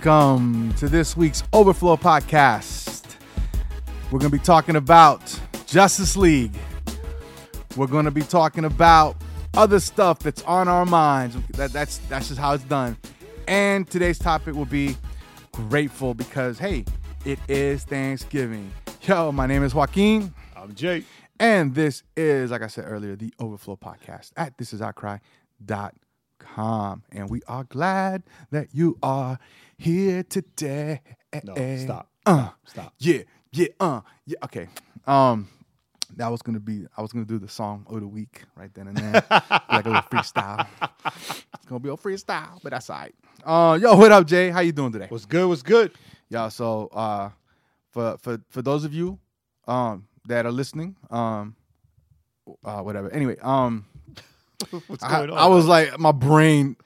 Welcome to this week's Overflow podcast. We're going to be talking about Justice League. We're going to be talking about other stuff that's on our minds. That, that's that's just how it's done. And today's topic will be grateful because hey, it is Thanksgiving. Yo, my name is Joaquin. I'm Jae. And this is, like I said earlier, the Overflow Podcast at thisisoutcry.com. And we are glad that you are here today. No, stop. Uh, Stop. yeah, yeah, uh, yeah. Okay. Um, that was gonna be. I was gonna do the song of the week right then and there, like a little freestyle. It's gonna be a freestyle, but that's all right. Uh, yo, what up, Jae? How you doing today? What's good? What's good? Yeah, so uh for for for those of you um that are listening, um uh whatever. Anyway, um What's I, going on? I was like my brain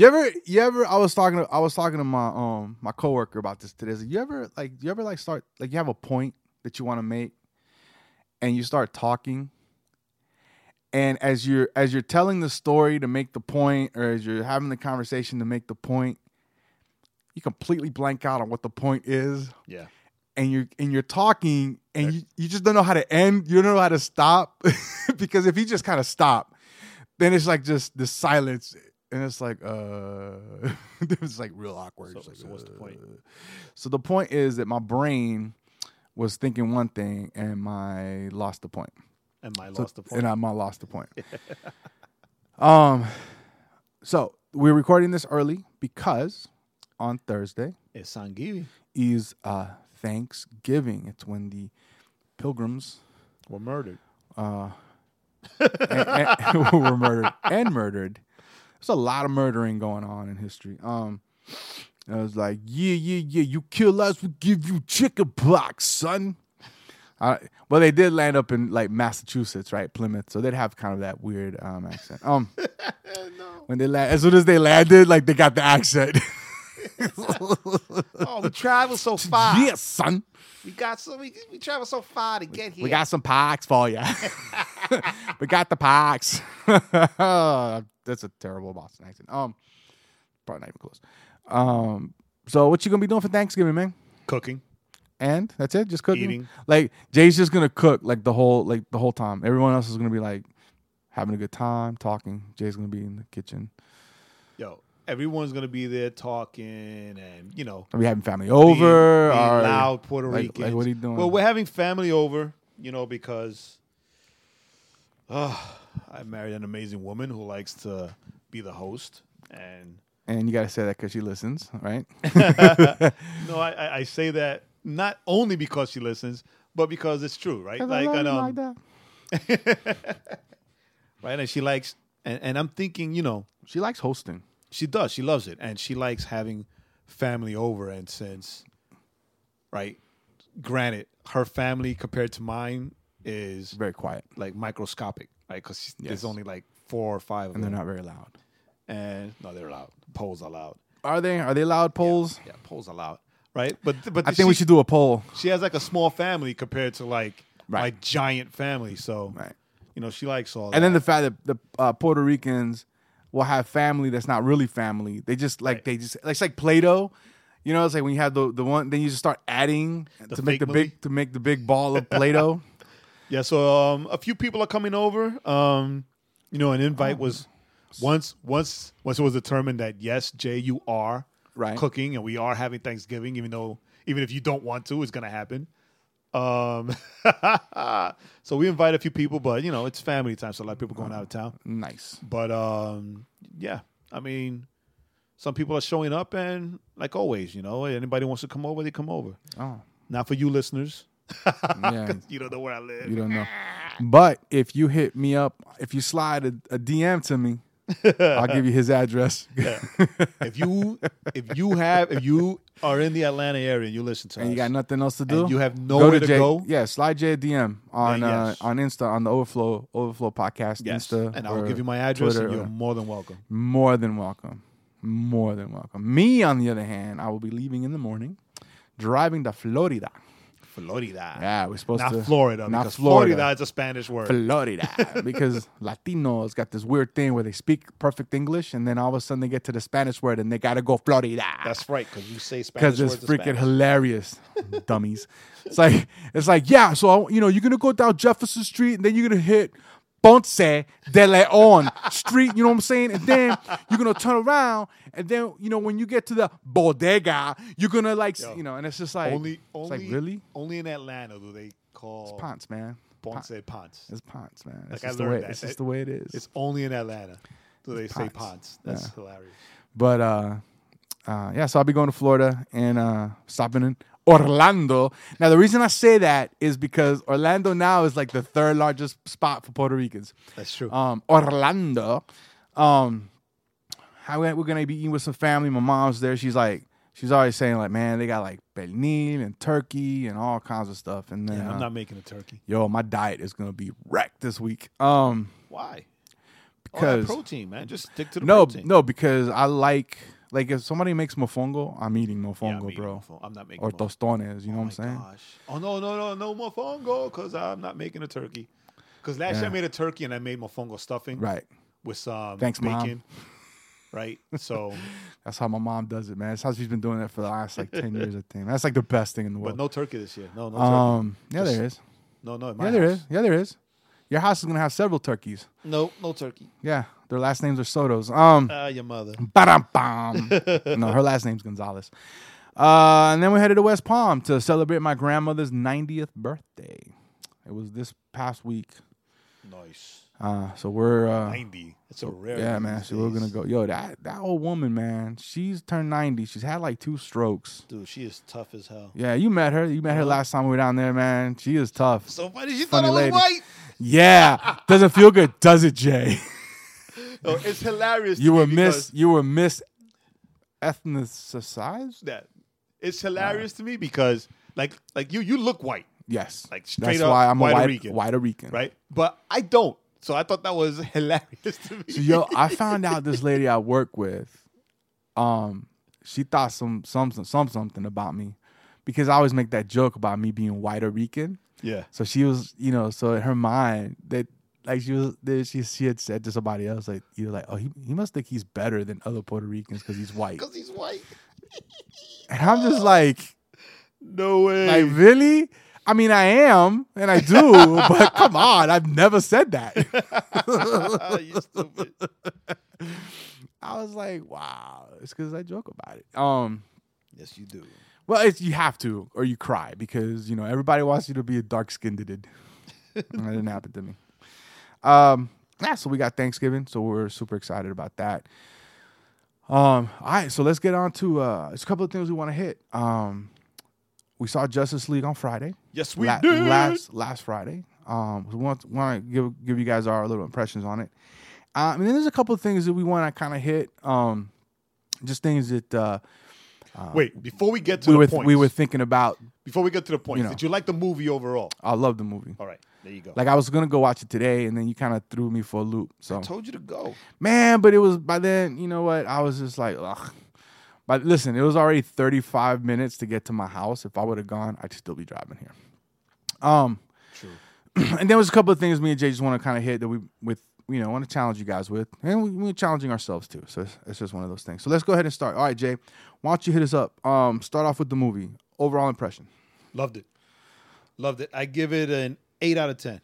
you ever you ever I was talking to I was talking to my um my coworker about this today. You ever like you ever like start like you have a point that you want to make and you start talking and as you're as you're telling the story to make the point or as you're having the conversation to make the point you completely blank out on what the point is yeah. and you're and you're talking and you, you just don't know how to end you don't know how to stop because if you just kind of stop then it's like just the silence and it's like uh it's like real awkward So- like, so what's the point? uh. so the point is that my brain was thinking one thing and my lost the point. And I so- lost the point. and I, I lost the point um so we're recording this early because on thursday it's Sangivi. is uh, Thanksgiving. It's when the pilgrims Were murdered. uh, and, and- were murdered and murdered. There's a lot of murdering going on in history. Um, it was like, yeah, yeah, yeah, you kill us, we give you chicken pox, son. Uh, well, they did land up in like Massachusetts, right, Plymouth, so they'd have kind of that weird um, accent. Um, when they land, as soon as they landed, like they got the accent. Oh, we traveled so far. yes, son. We got so we, we traveled so far to get here. We got some pox for you. we got the pox. That's a terrible Boston accent. Um, probably not even close. Um, so what you gonna be doing for Thanksgiving, man? cooking. And that's it, just cooking. Eating. Like Jae's just gonna cook like the whole like the whole time. Everyone else is gonna be like having a good time, talking. Jae's gonna be in the kitchen. Yo, everyone's gonna be there talking, and you know, Are we having family over? being, being or- loud Puerto like- Ricans. like, what are you doing? Well, we're having family over, you know, because uh, I married an amazing woman who likes to be the host, and And you gotta say that because she listens, right? No, I, I, I say that not only because she listens, but because it's true, right? Like, and, um, like that. right, and she likes, and, and I'm thinking, you know, She likes hosting. she does, she loves it, and she likes having family over. And since, right, granted, her family compared to mine is Very quiet, like microscopic, right? Because Yes. there's only like four or five of and they're not very loud. and no, they're loud. Poles are loud. Are they? Are they loud Poles? Yeah, Poles are loud, right? But but I think we should do a poll. she has like a small family compared to like my giant family. So Right. you know, she likes all that. And then the fact that the uh, Puerto Ricans will have family that's not really family. They just like Right. they just it's like Play-Doh. You know, it's like when you have the the one, then you just start adding The to make the movie? big to make the big ball of Play-Doh. yeah, so um, a few people are coming over. Um, you know, an invite Oh. was once once once it was determined that yes, Jae, you are Right. cooking and we are having Thanksgiving, even though even if you don't want to, it's gonna happen. Um, so we invite a few people, but you know, it's family time, so a lot of people going out of town. nice. But um, yeah, I mean, some people are showing up, and like always, you know, anybody wants to come over, they come over. Oh, Not for you listeners, yeah. you don't know where I live. You don't know. But if you hit me up, if you slide a, a DM to me, I'll give you his address. if you if you have if you are in the Atlanta area and you listen to and us, you got nothing else to do, and you have nowhere to, Jae, go, Yeah, slide Jae a DM on uh, yes. on Insta on the Overflow Overflow podcast yes, Insta, and I'll give you my address, Twitter and you're or- more than welcome. More than welcome. More than welcome. Me, on the other hand, I will be leaving in the morning, driving to Florida. Florida, Yeah, we're supposed not to Florida, not because Florida. Florida is a Spanish word. Florida because Latinos got this weird thing where they speak perfect English and then all of a sudden they get to the Spanish word and they gotta go Florida. That's right, because you say Spanish because it's freaking hilarious, dummies. It's like it's like yeah. So you know you're gonna go down Jefferson Street and then you're gonna hit Ponce de Leon Street. You know what I'm saying? And then you're gonna turn around and then you know when you get to the bodega, you're gonna like Yo, you know, and it's just like only, it's only, like really only in Atlanta do they call Ponce, man. Ponce Ponce. It's Ponce, man. It's Like, I just the learned way. that. It's just It- the way it is. It's only in Atlanta do they say Ponce. Ponce. That's Yeah. hilarious. But uh, uh, yeah, so I'll be going to Florida and uh, stopping in Orlando. Now, the reason I say that is because Orlando now is like the third largest spot for Puerto Ricans. That's true. Um, Orlando. Um, how we- we're gonna be eating with some family. My mom's there. She's like, she's always saying like, man, they got like pernil and turkey and all kinds of stuff. And then, yeah, I'm uh, not making a turkey. yo, my diet is gonna be wrecked this week. Um, Why? Because that protein, man. Just stick to the no, protein. no, because I like like if somebody makes mofongo, I'm eating Yeah, mofongo, I'm bro. mofo- I'm not making Or mofo. tostones, you know Oh what I'm saying? Gosh. Oh no, no, no, no mofongo, because I'm not making a turkey. Because last year I made a turkey and I made mofongo stuffing Right. with some Thanks, Mom. bacon. Right. So, That's how my mom does it, man. That's how she's been doing it for the last like ten years, I think. That's like the best thing in the world. but no turkey this year. No, no turkey. um, yeah, Just- there is. no, no. Yeah, there house. is. Yeah, there is. Your house is gonna have several turkeys. No, no turkey. Yeah, their last names are Sotos. Um, Ah, your mother. ba-dum-bum. no, her last name's Gonzalez. Uh, and then we headed to West Palm to celebrate my grandmother's 90th birthday. It was this past week. Nice. Uh, so we're uh, 90. It's a rare. Yeah, man. So we're gonna go. Yo, that that old woman, man. She's turned ninety. She's had like two strokes. Dude, she is tough as hell. Yeah, you met her. You met her Uh-huh. last time we were down there, man. She is tough. So funny. She Funny thought I was lady. white. Yeah, doesn't feel good, does it, Jae? No, it's hilarious. You me were miss. You were miss ethnicized. That it's hilarious to me because like like you you look white, Yes, Like, straight That's up why I'm a Puerto white Rican. Puerto Rican. right? But I don't. So I thought that was hilarious to me. So yo, I found out this lady I work with, um, she thought some some some something about me, because I always make that joke about me being Puerto Rican. yeah. So she was, you know, so in her mind that like she was, she she had said to somebody else like, you're like, oh, he he must think he's better than other Puerto Ricans because he's white. Because he's white. And I'm just like, No way. like really? I mean, I am, and I do, but come on, I've never said that. you stupid. I was like, wow, it's because I joke about it. Um, Yes, you do. well, it's you have to, or you cry because you know everybody wants you to be a dark skinned. Dude that didn't happen to me. Um, yeah, so we got Thanksgiving, so we're super excited about that. Um, all right, so let's get on to uh, there's a couple of things we want to hit. Um, we saw Justice League on Friday. Yes, we La- did. last last Friday. Um, we want want to give give you guys our little impressions on it. Uh, and then there's a couple of things that we want to kind of hit. Um, just things that uh, Wait, before we get to we the were points, we were thinking about. before we get to the point, you know. did you like the movie overall? I love the movie. All right, there you go. Like I was gonna go watch it today, and then you kind of threw me for a loop. So I told you to go. man, but it was by then. You know what? I was just like, ugh. But listen, it was already 35 minutes to get to my house. If I would have gone, I'd still be driving here. Um, True. and there was a couple of things me and Jae just want to kind of hit that we with you know want to challenge you guys with, and we, we're challenging ourselves too. So it's, it's just one of those things. So let's go ahead and start. All right, Jae, why don't you hit us up? Um, start off with the movie overall impression. Loved it. Loved it. I give it an eight out of ten.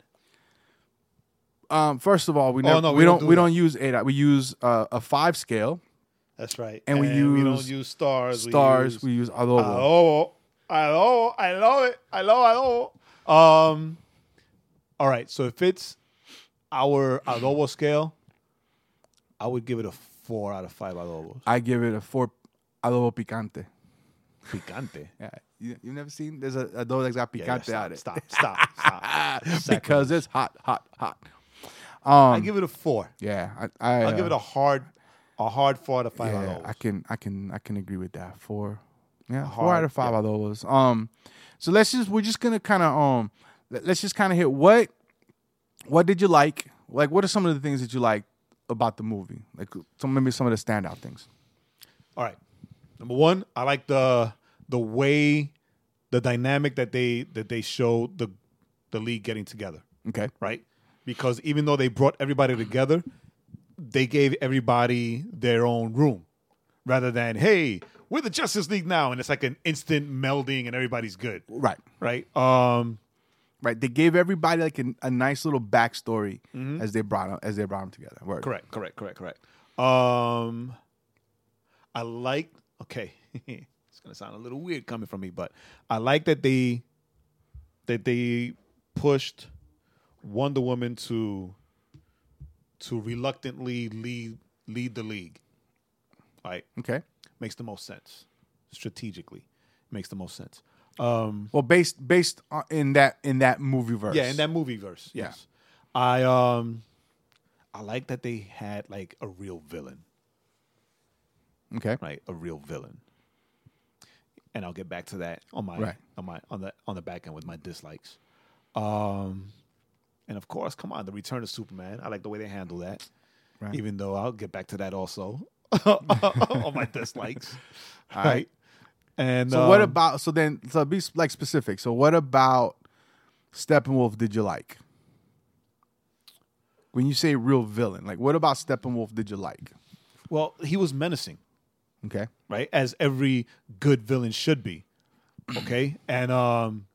Um, first of all, we never, Oh, no, we, we don't, don't do we that. don't use eight. We use uh, a five scale That's right. And we use we don't use use stars. stars. We We use use adobo. adobo. Adobo. I love it. I love adobo. Um. All right. So if it's our adobo scale, I would give it a four out of five adobos. I give it a four adobo picante. Picante. Yeah, you, you've never seen there's a adobo that's got Yeah, yeah, picante on it. stop, stop, stop, stop. because it's hot, hot, hot. Um, I give it a four. yeah, I, I I'll give it uh, a hard, a hard four out of five. yeah, out of I can, I can, I can agree with that. Four, yeah, four out of five yeah. of those. Um, so let's just, we're just gonna kind of, um, let- let's just kind of hit what, what did you like? Like, what are some of the things that you like about the movie? Like, some maybe some of the standout things. All right. Number one, I like the the way the dynamic that they that they showed the the league getting together, Okay, right? Because even though they brought everybody together, they gave everybody their own room. Rather than, hey, we're the Justice League now, and it's like an instant melding and everybody's good. right, Right? Um right. They gave everybody like a, a nice little backstory as they brought 'em- as they brought them together. Word. Correct, correct, correct, correct. Um, I like. Okay, it's gonna sound a little weird coming from me, but I like that they that they pushed Wonder Woman to to reluctantly lead lead the league. Right, Okay. makes the most sense strategically. Makes the most sense. Um, Well, based based on, in that in that movie verse. yeah, in that movie verse. Yeah. Yes, I um, I like that they had like a real villain. Okay. right? A real villain. And I'll get back to that on my Right. on my on the on the back end with my dislikes. Um and of course, come on, the return of Superman. I like the way they handle that. Right. Even though I'll get back to that also on my dislikes. right. And So what um, about so then so be like specific. So what about Steppenwolf did you like? When you say real villain, like what about Steppenwolf did you like? well, he was menacing. Okay. right? As every good villain should be. Okay? and um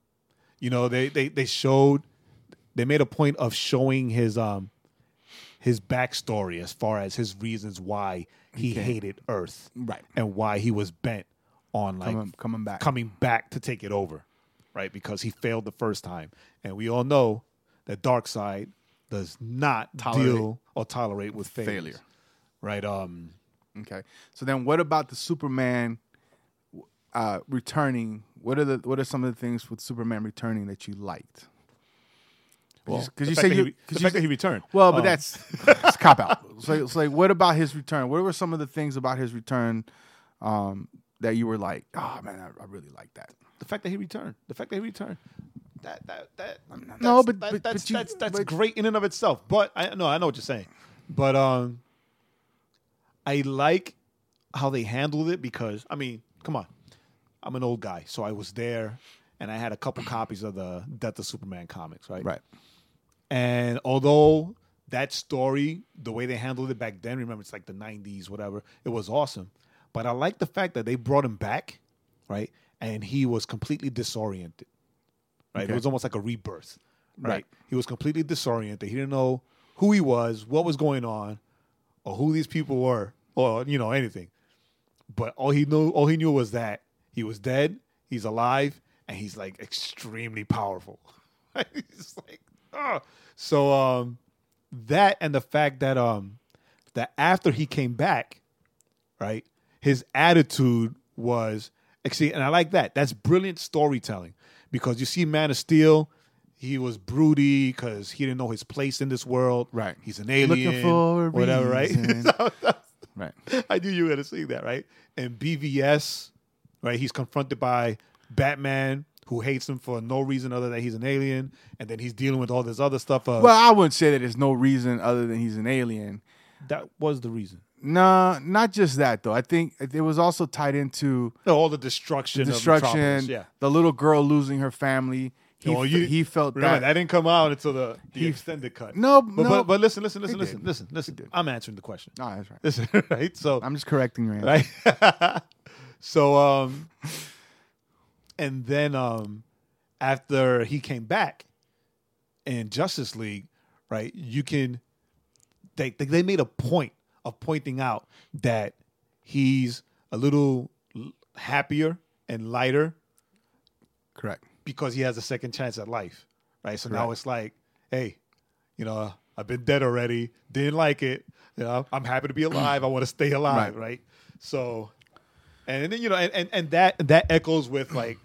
you know, they they they showed they made a point of showing his um his backstory as far as his reasons why he hated Earth. Right. And why he was bent on like Coming coming back. coming back to take it over. Right? Because he failed the first time. And we all know that Darkseid does not Tolerate. deal or tolerate with failures. failure. Right? Um Okay. So then what about the Superman uh returning? What are the what are some of the things with Superman returning that you liked? well, because you say you, he, the you fact say- that he returned. Well, but Um, that's it's cop out. So, so like, what about his return? What were some of the things about his return um, that you were like, oh man, I, I really like that. the fact that he returned. The fact that he returned. That that that. No, that's- but- that- but- that's but you- that's that's but- great in and of itself. But I no, I know what you're saying. But um, I like how they handled it because I mean, come on, I'm an old guy, so I was there, and I had a couple copies of the Death of Superman comics, right? Right. And although that story, the way they handled it back then, remember it's like the '90s, whatever, it was awesome. But I like the fact that they brought him back, right? And he was completely disoriented, right? Okay. It was almost like a rebirth, right? Right. He was completely disoriented. He didn't know who he was, what was going on, or who these people were, or you know anything. But all he knew, all he knew was that he was dead, he's alive, and he's like extremely powerful. he's like, ah. So um, that and the fact that um, that after he came back, right, his attitude was actually, and I like that. That's brilliant storytelling because you see Man of Steel. He was broody because he didn't know his place in this world. Right. He's an alien. Looking for whatever, right? So Right. I knew you were going to see that, right? And BVS, right? He's confronted by Batman, who hates him for no reason other than he's an alien, and then he's dealing with all this other stuff. Of, Well, I wouldn't say that there's no reason other than he's an alien. that was the reason. No, not just that though. I think it was also tied into No, all the destruction, destruction. of yeah. The little girl losing her family. He, Oh, you- he felt Remember, that. that didn't come out until the, the He- extended cut. No, but, no. but but listen, listen, listen, He listen, listen, listen. I'm answering the question. No, that's right. Listen, right? So I'm just correcting your answer. right? so um, and then um, after he came back in Justice League, right? You can they they made a point of pointing out that he's a little happier and lighter Correct. Because he has a second chance at life, right? So now it's like, hey, you know, I've been dead already, didn't like it. You know, I'm happy to be alive. I want to stay alive, Right. right? So, and then you know, and, and and that that echoes with like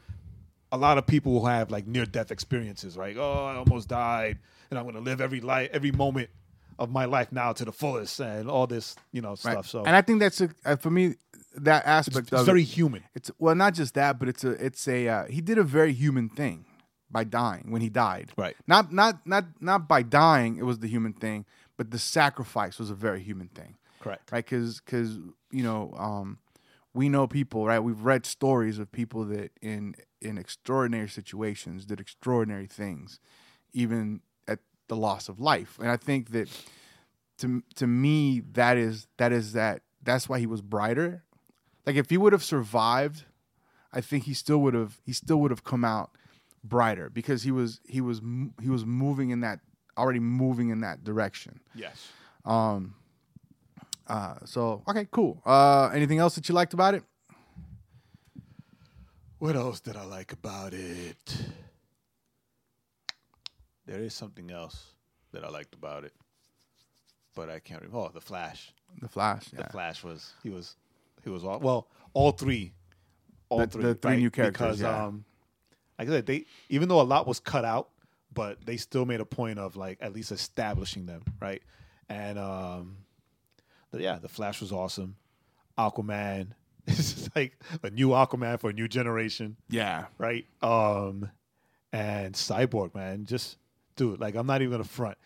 a lot of people who have like near death experiences, right? Oh, I almost died, and I'm gonna live every life, every moment of my life now to the fullest and all this you know Right. stuff. So and I think that's a uh, for me that aspect it's of very it, human. it's well not just that, but it's a it's a uh, he did a very human thing by dying when he died. Right. Not not not not by dying. It was the human thing, but the sacrifice was a very human thing. Correct. right? Because because you know um, we know people, right? We've read stories of people that in in extraordinary situations did extraordinary things, even at the loss of life. And I think that to to me that is that is that that's why he was brighter. Like if he would have survived, I think he still would have he still would have come out brighter because he was he was he was moving in that already moving in that direction. Yes. Um. Uh. So okay, cool. Uh. Anything else that you liked about it? What else did I like about it? There is something else that I liked about it, but I can't remember. Oh, the Flash. The Flash. The Flash was he was he was all well all three, all The- three, the three right? new characters, Because yeah. um, like I said, they even though a lot was cut out, but they still made a point of like at least establishing them, right? And um, but yeah, the Flash was awesome. Aquaman, it's like a new Aquaman for a new generation Yeah. right? Um, and Cyborg, man, just dude, like I'm not even gonna front.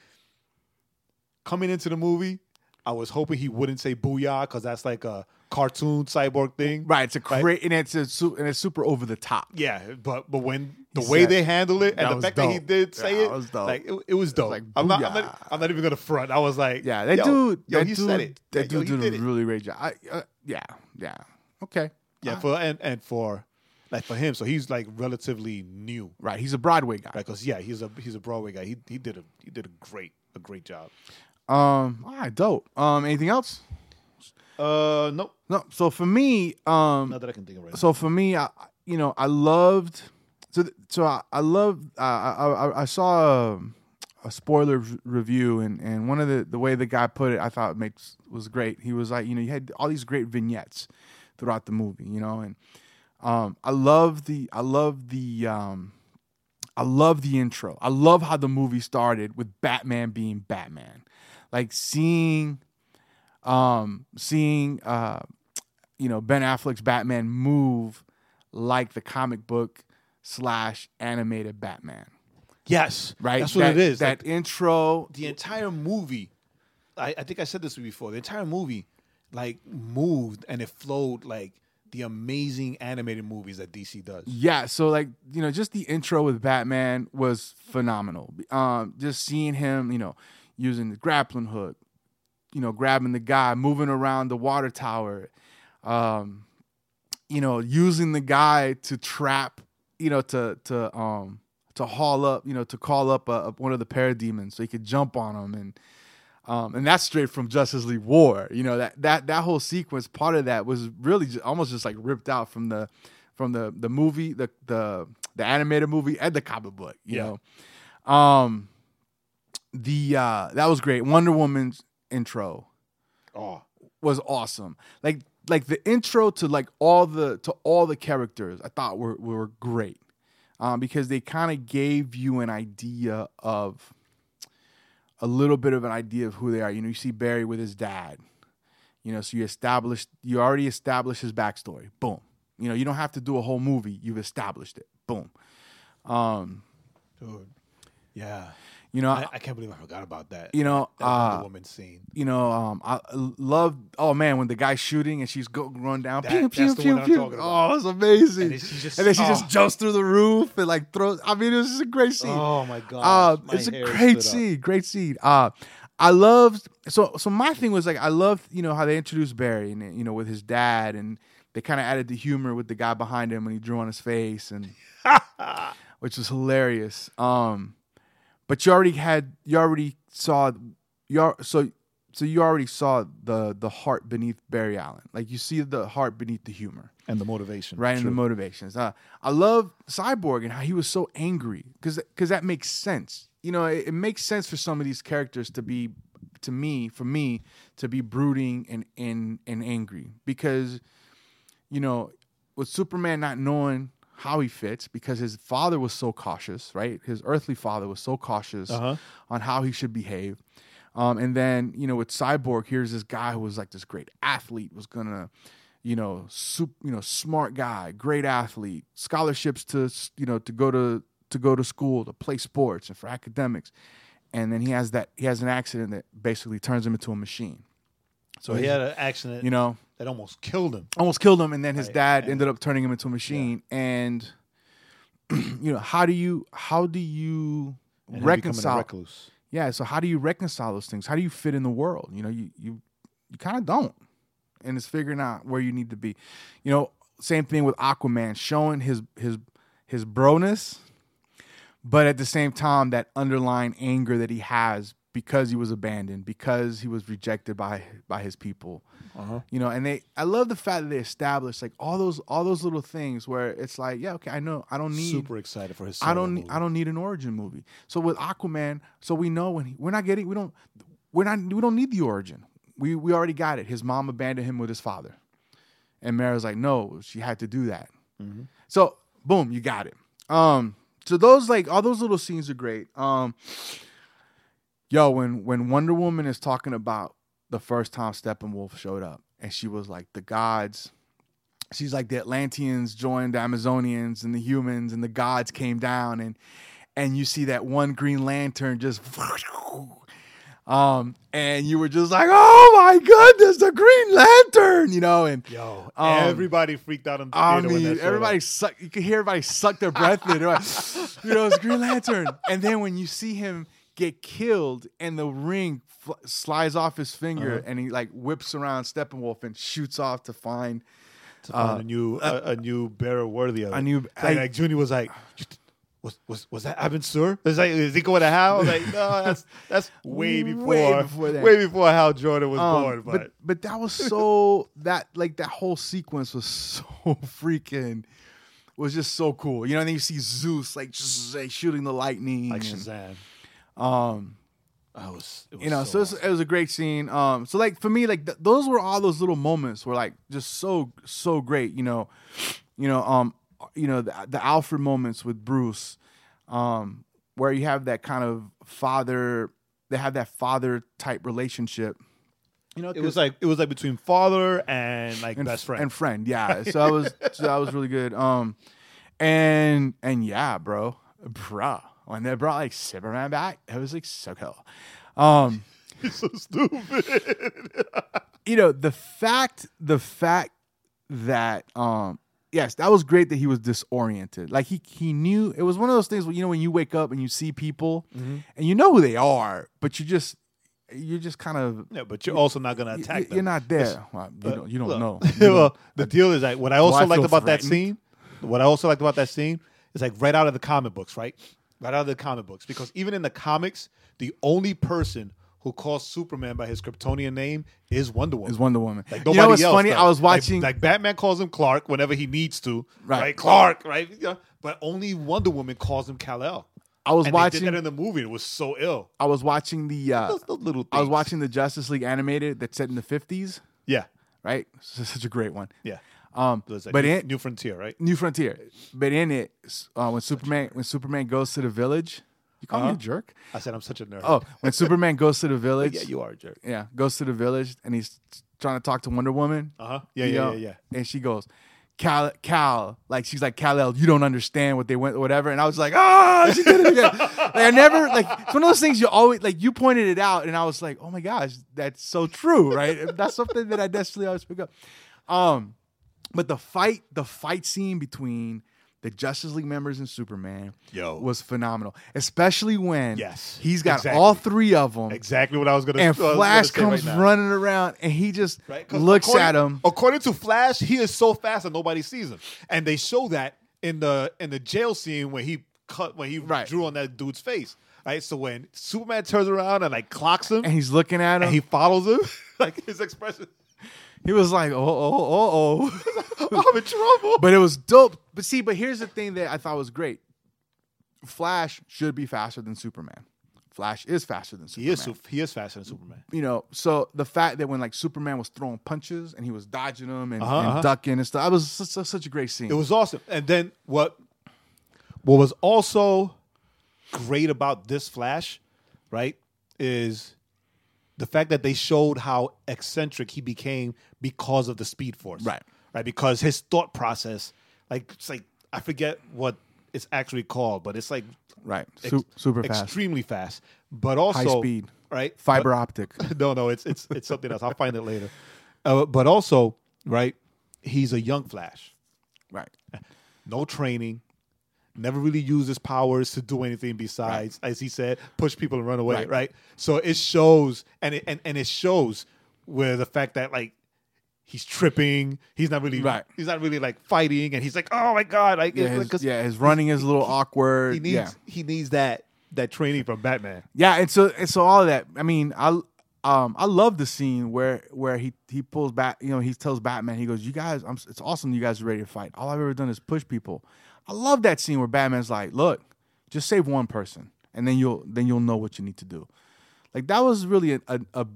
Coming into the movie, I was hoping he wouldn't say "booyah" because that's like a cartoon Cyborg thing, Right. It's a Right. great and it's a su- and it's super over the top. Yeah, but but when the He way said- they handle it and the was fact that he did say Yeah, it, it was dope. like it, it was dope. like, I'm not, I'm not, I'm not even gonna front. I was like, Yeah. That yo, dude. yo, that he dude. said it. That Yo, dude he did, did a it. really great job. I, uh, yeah. Yeah. Okay. Yeah, for and and for like for him, so he's like relatively new, Right. He's a Broadway guy. right? Because yeah, he's a he's a Broadway guy. He he did a he did a great a great job. Um. All right. Dope. Um. Anything else? Uh, nope. No. So for me, um. Not that I can think of right so for me, I, you know, I loved. So, so I, I loved. I, I, I saw a, a spoiler review, and, and one of the the way the guy put it, I thought makes was great. He was like, you know, you had all these great vignettes throughout the movie, you know, and um, I love the, I love the, um, I love the intro. I love how the movie started with Batman being Batman, like seeing, um, seeing, uh, you know Ben Affleck's Batman move like the comic book slash animated Batman, Yes, right? That's what That- it is. That Like, intro, the entire movie. I, I think I said this before. The entire movie, like, moved and it flowed like the amazing animated movies that DC does. yeah. So like you know, just the intro with Batman was phenomenal. Um, just seeing him, you know, using the grappling hook, you know, grabbing the guy, moving around the water tower, um, you know, using the guy to trap, you know, to to um to haul up, you know, to call up a, a- one of the parademons so he could jump on him and um and that's straight from Justice League War. You know, that that that whole sequence part of that was really just, almost just like ripped out from the from the the movie, the the the animated movie and the comic book, you Yeah. know. Um the uh that was great. Wonder Woman's intro Oh, was awesome. Like like the intro to like all the to all the characters I thought were were great. Um, because they kind of gave you an idea of a little bit of an idea of who they are. You know, you see Barry with his dad. You know, so you established you already established his backstory. Boom. You know, you don't have to do a whole movie. You've established it. Boom. Um, dude. Yeah. You know, I, I can't believe I forgot about that. you know, that uh, Woman scene. you know, um, I love. Oh man, when the guy's shooting and she's go run down, That- pew that's pew the pew pew. talking about. Oh, it's amazing. And then she just- and then she oh. just jumps through the roof and like throws. I mean, it was just a great scene. Oh my god. Uh, it's a great scene. Great scene. Uh, I loved. So, so my thing was like, I loved, you know, how they introduced Barry and you know with his dad, and they kind of added the humor with the guy behind him when he drew on his face, and which was hilarious. Um, but you already had, you already saw, you al- so so you already saw the the heart beneath Barry Allen. Like you see the heart beneath the humor And the motivation. right? And the motivations. Uh, I love Cyborg and how he was so angry because because that makes sense. You know, it, it makes sense for some of these characters to be, to me, for me, to be brooding and and and angry because, you know, with Superman not knowing how he fits because his father was so cautious, right? His earthly father was so cautious Uh-huh. on how he should behave. Um, and then you know with Cyborg, here's this guy who was like this great athlete, was gonna, you know, soup, you know, smart guy, great athlete, scholarships to you know to go to to go to school, to play sports, and for academics. And then he has that he has an accident that basically turns him into a machine. So he had an accident, You know, that almost killed him. almost killed him, and then his Right, dad and- ended up turning him into a machine. And you know, how do you how do you And reconcile? Yeah, so how do you reconcile those things? How do you fit in the world? You know, you you you kind of don't, and it's figuring out where you need to be. You know, same thing with Aquaman, showing his his his broness, but at the same time that underlying anger that he has because he was abandoned, because he was rejected by by his people. Uh-huh. You know, and they I love the fact that they established like all those all those little things where it's like, yeah, okay, I know I don't need Super excited for his. I don't. movie. I don't need an origin movie. So with Aquaman, so we know when he, we're not getting. We don't. We're not. We don't need the origin. We we already got it. His mom abandoned him with his father, and Mera's like, no, she had to do that. Mm-hmm. So boom, you got it. Um. So those like all those little scenes are great. Um. Yo, when when Wonder Woman is talking about the first time Steppenwolf showed up, and she was like the gods she's like the Atlanteans joined the Amazonians and the humans and the gods came down and and you see that one Green Lantern just um and you were just like oh my goodness the Green Lantern you know and Yo, Um, everybody freaked out in the I theater when that mean everybody suck you could hear everybody suck their breath in. Like, you know it's Green Lantern. And then when you see him get killed and the ring fl- slides off his finger Uh-huh. and he like whips around Steppenwolf and shoots off to find to find a new a, a new bearer worthy of it. a new- like, I- like Junie was like, was was was that Abin Sur? It's like, is he going to Hal? I was like, no, that's that's way before Way before that. way before Hal Jordan was Um, born. But, but that was so that like that whole sequence was so freaking was just so cool. You know, and then you see Zeus like just like shooting the lightning. like and, Shazam, um, I was, it was you know, so, so it's, it was a great scene. Um, so like for me, like th- those were all those little moments were like just so so great. You know, you know, um, you know the, the Alfred moments with Bruce, um, where you have that kind of father. They have that father type relationship. You know, it was like it was like between father and like and best friend. and friend. Yeah, so that was so that was really good. Um, and and yeah, bro, bruh, when they brought like Superman back, it was like so cool. Um, He's so stupid. you know the fact the fact that um yes that was great that he was disoriented like he he knew it was one of those things where you know when you wake up and you see people Mm-hmm. and you know who they are but you just you're just kind of yeah, but you're also not gonna attack them. you're not there Well, you, Uh, don't, you don't look, know You don't- well, the deal is like what I also I liked about that scene. What I also liked about that scene is like right out of the comic books, right? Right out of the comic books, because even in the comics, the only person who calls Superman by his Kryptonian name is Wonder Woman. is Wonder Woman Like you know what's else funny does. I was watching like, Batman calls him Clark whenever he needs to, Right. right? Clark, right? Yeah. But only Wonder Woman calls him Kal El. I was and watching that in the movie. It was so ill. I was watching the uh, Those, those little. Things. I was watching the Justice League animated that's set in the 50s Yeah, right such a great one yeah. Um like but New, in New Frontier, right? New Frontier. But in it, uh, when Superman when Superman goes to the village, you call me Uh-huh. a jerk. I said I'm such a nerd. Oh, when Superman goes to the village, yeah, you are a jerk. yeah, goes to the village and he's trying to talk to Wonder Woman. Uh huh. Yeah, yeah, know, yeah, yeah. And she goes, Kal, Kal, like she's like Kal El, you don't understand what they went, whatever. And I was like, ah, she did it again. like I never, like it's one of those things you always like. You pointed it out, and I was like, oh my gosh, that's so true, right? that's something that I definitely always pick up. Um, but the fight, the fight scene between the Justice League members and Superman, Yo. was phenomenal. Especially when Yes, he's got exactly. all three of them, Exactly what I was gonna. and I was gonna Flash comes right running around, and he just Right? looks at him. According to Flash, he is so fast that nobody sees him, and they show that in the in the jail scene when he cut when he Right. drew on that dude's face. Right. So when Superman turns around and like clocks him, and he's looking at him. and he follows him, like his expression, He was like, oh, oh, oh, oh. I'm in trouble. but it was dope. But see, but here's the thing that I thought was great. Flash should be faster than Superman. Flash is faster than Superman. he is he is faster than Superman. You know, so the fact that when like Superman was throwing punches and he was dodging them and, Uh-huh, and uh-huh. ducking and stuff, that was such, such a great scene. It was awesome. And then what what was also great about this Flash, right, is the fact that they showed how eccentric he became because of the Speed Force, Right. Right, because his thought process, like it's like I forget what it's actually called, but it's like Right. ex- super fast. extremely fast, but also High speed. right? Fiber optic. No, no, it's it's it's something else. I'll find it later. Uh, but also, right? He's a young Flash, right. no training, never really used his powers to do anything besides, as he said, push people and run away, right? Right. So it shows, and it, and and it shows where the fact that like he's tripping, he's not really, Right. he's not really like fighting, and he's like, oh my god, like, Yeah, his, 'cause yeah, his running is a little awkward. he needs yeah. he needs that that training from Batman. Yeah, and so and so all of that. I mean, I um I love the scene where where he he pulls back. You know, he tells Batman, he goes, "You guys, I'm, it's awesome. You guys are ready to fight. All I've ever done is push people." I love that scene where Batman's like, "Look, just save one person, and then you'll then you'll know what you need to do." Like that was really a. a, a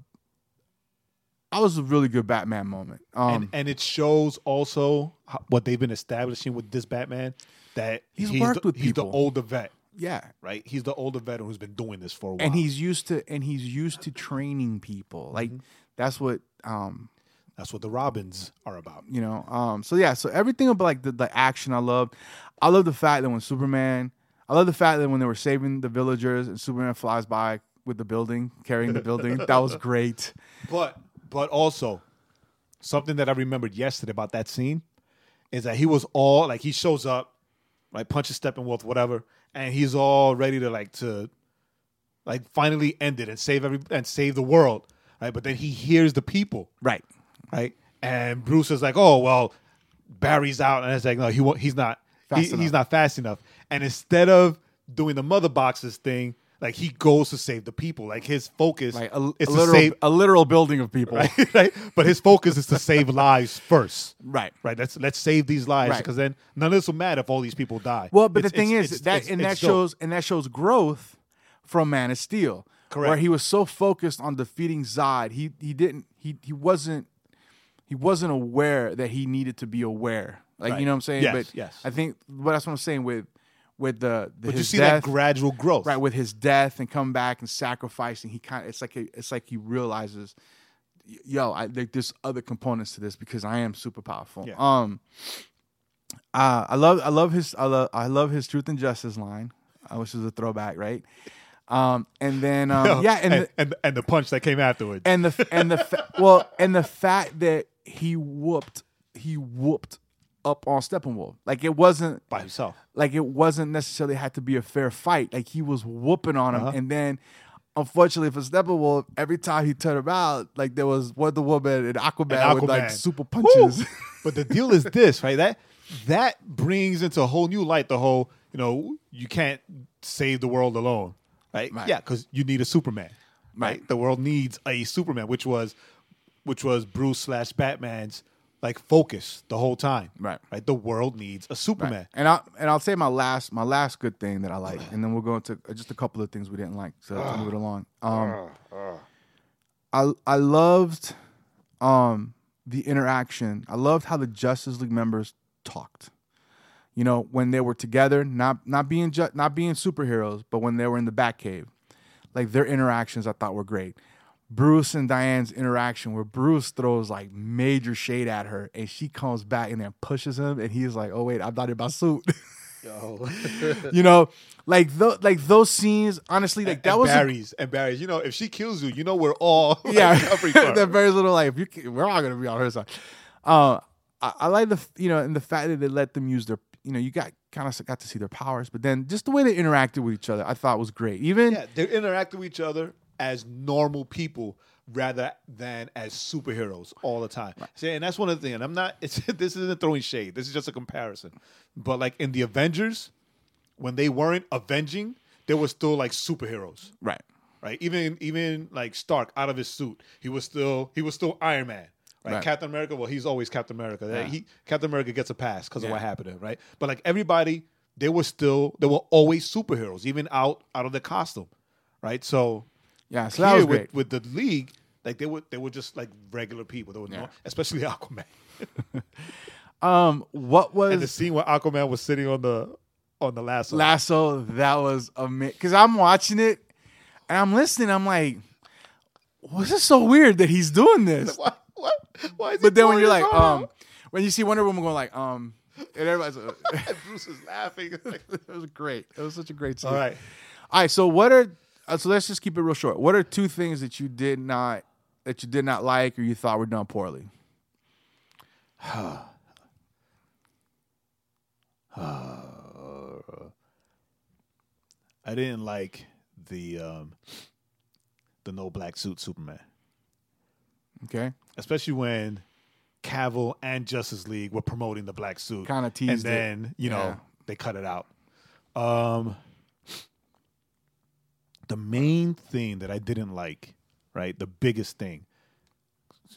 that was a really good Batman moment. Um, and and it shows also how, what they've been establishing with this Batman that He's he's worked the, with he's the older vet, yeah, right? He's the older veteran who's been doing this for a while. and he's used to and he's used to training people. Like that's what um that's what the Robins are about. you know um so yeah so everything about like the, the action i love i love the fact that when superman i love the fact that when they were saving the villagers and superman flies by with the building carrying the building that was great But but also something that I remembered yesterday about that scene is that he was all like he shows up, like punches Steppenwolf, whatever, and he's all ready to like to like finally end it and save every and save the world. Right. But then he hears the people. right right? And Bruce is like, "Oh well, Barry's out," and it's like, "No, he won't, he's not. Fast he- he's not fast enough." And instead of doing the mother boxes thing, like he goes to save the people. Like his focus like a, a is to literal save, a literal building of people right? right? But his focus is to save lives first. right Right. Let's let's save these lives Right. because then none of this will matter if all these people die. well but It's- the thing it's- is it's- that and that dope. shows and that shows growth from man of steel where he was so focused on defeating zod he he didn't he he wasn't he wasn't aware that he needed to be aware like Right. you know what i'm saying Yes, but yes. i think what that's what i'm saying with with the, the But you see death, that gradual growth, right with his death and come back and sacrificing he kind of it's like a, it's like he realizes yo I like there's other components to this because I am super powerful Yeah. um uh, I love I love his I love I love his truth and justice line uh, which is a throwback right um and then um, yeah and, and the, and, and the punch that came afterwards. and the and the fa- well and the fact that he whooped he whooped up on Steppenwolf like it wasn't by himself. like it wasn't necessarily had to be a fair fight. Like he was whooping on him, Uh-huh. and then unfortunately for Steppenwolf, every time he turned around, like there was Wonder Woman and Aquaman, And with like super punches. But the deal is this, right? That that brings into a whole new light the whole, you know, you can't save the world alone, right? Right. Yeah, because you need a Superman, right? Right. The world needs a Superman, which was which was Bruce slash Batman's like focus the whole time, Right. Right. The world needs a Superman. and I and I'll say my last my last good thing that I like, and then we'll go into just a couple of things we didn't like so to move it along. Um, I I loved um the interaction. I loved how the Justice League members talked. You know, when they were together, not not being ju- not being superheroes, but when they were in the Batcave, like their interactions, I thought were great. Bruce and Diane's interaction, where Bruce throws like major shade at her, and she comes back and then pushes him, and he's like, "Oh wait, I'm not in my suit." you know, like those like those scenes. Honestly, like that and was a- Barry's and Barry's. You know, if she kills you, you know we're all like, yeah, that very little like you we're all gonna be on her side. Uh, I, I like the you know and the fact that they let them use their you know you got kind of got to see their powers, but then just the way they interacted with each other, I thought was great. Even Yeah, they're interacting with each other as normal people rather than as superheroes all the time. See, and that's one of the things. And I'm not. It's this isn't throwing shade. This is just a comparison. But like in the Avengers, when they weren't avenging, they were still like superheroes, right, right? Even even like Stark out of his suit, he was still he was still Iron Man. Right? Right. Captain America, well, he's always Captain America. Yeah. He Captain America gets a pass because of what happened to him, right? But like everybody, they were still they were always superheroes, even out out of the costume, right? So yeah. So that was with, great. with the league, like they were they were just like regular people. They were Yeah. no, especially Aquaman. Um, what was And the scene where Aquaman was sitting on the on the lasso. Lasso? That was amazing because I'm watching it and I'm listening. I'm like, well, this so weird that he's doing this. What? What? Why is he But then when you're like, um, when you see Wonder Woman going like, um, and everybody's, out? Bruce is laughing. it was great. It was such a great scene. All right. All right. So what are uh, so let's just keep it real short. What are two things that you did not that you did not like or you thought were done poorly? I didn't like the um, the no black suit Superman, Okay. especially when Cavill and Justice League were promoting the black suit. Kinda and teased it. then you know Yeah. they cut it out. Um, the main thing that I didn't like, right? The biggest thing,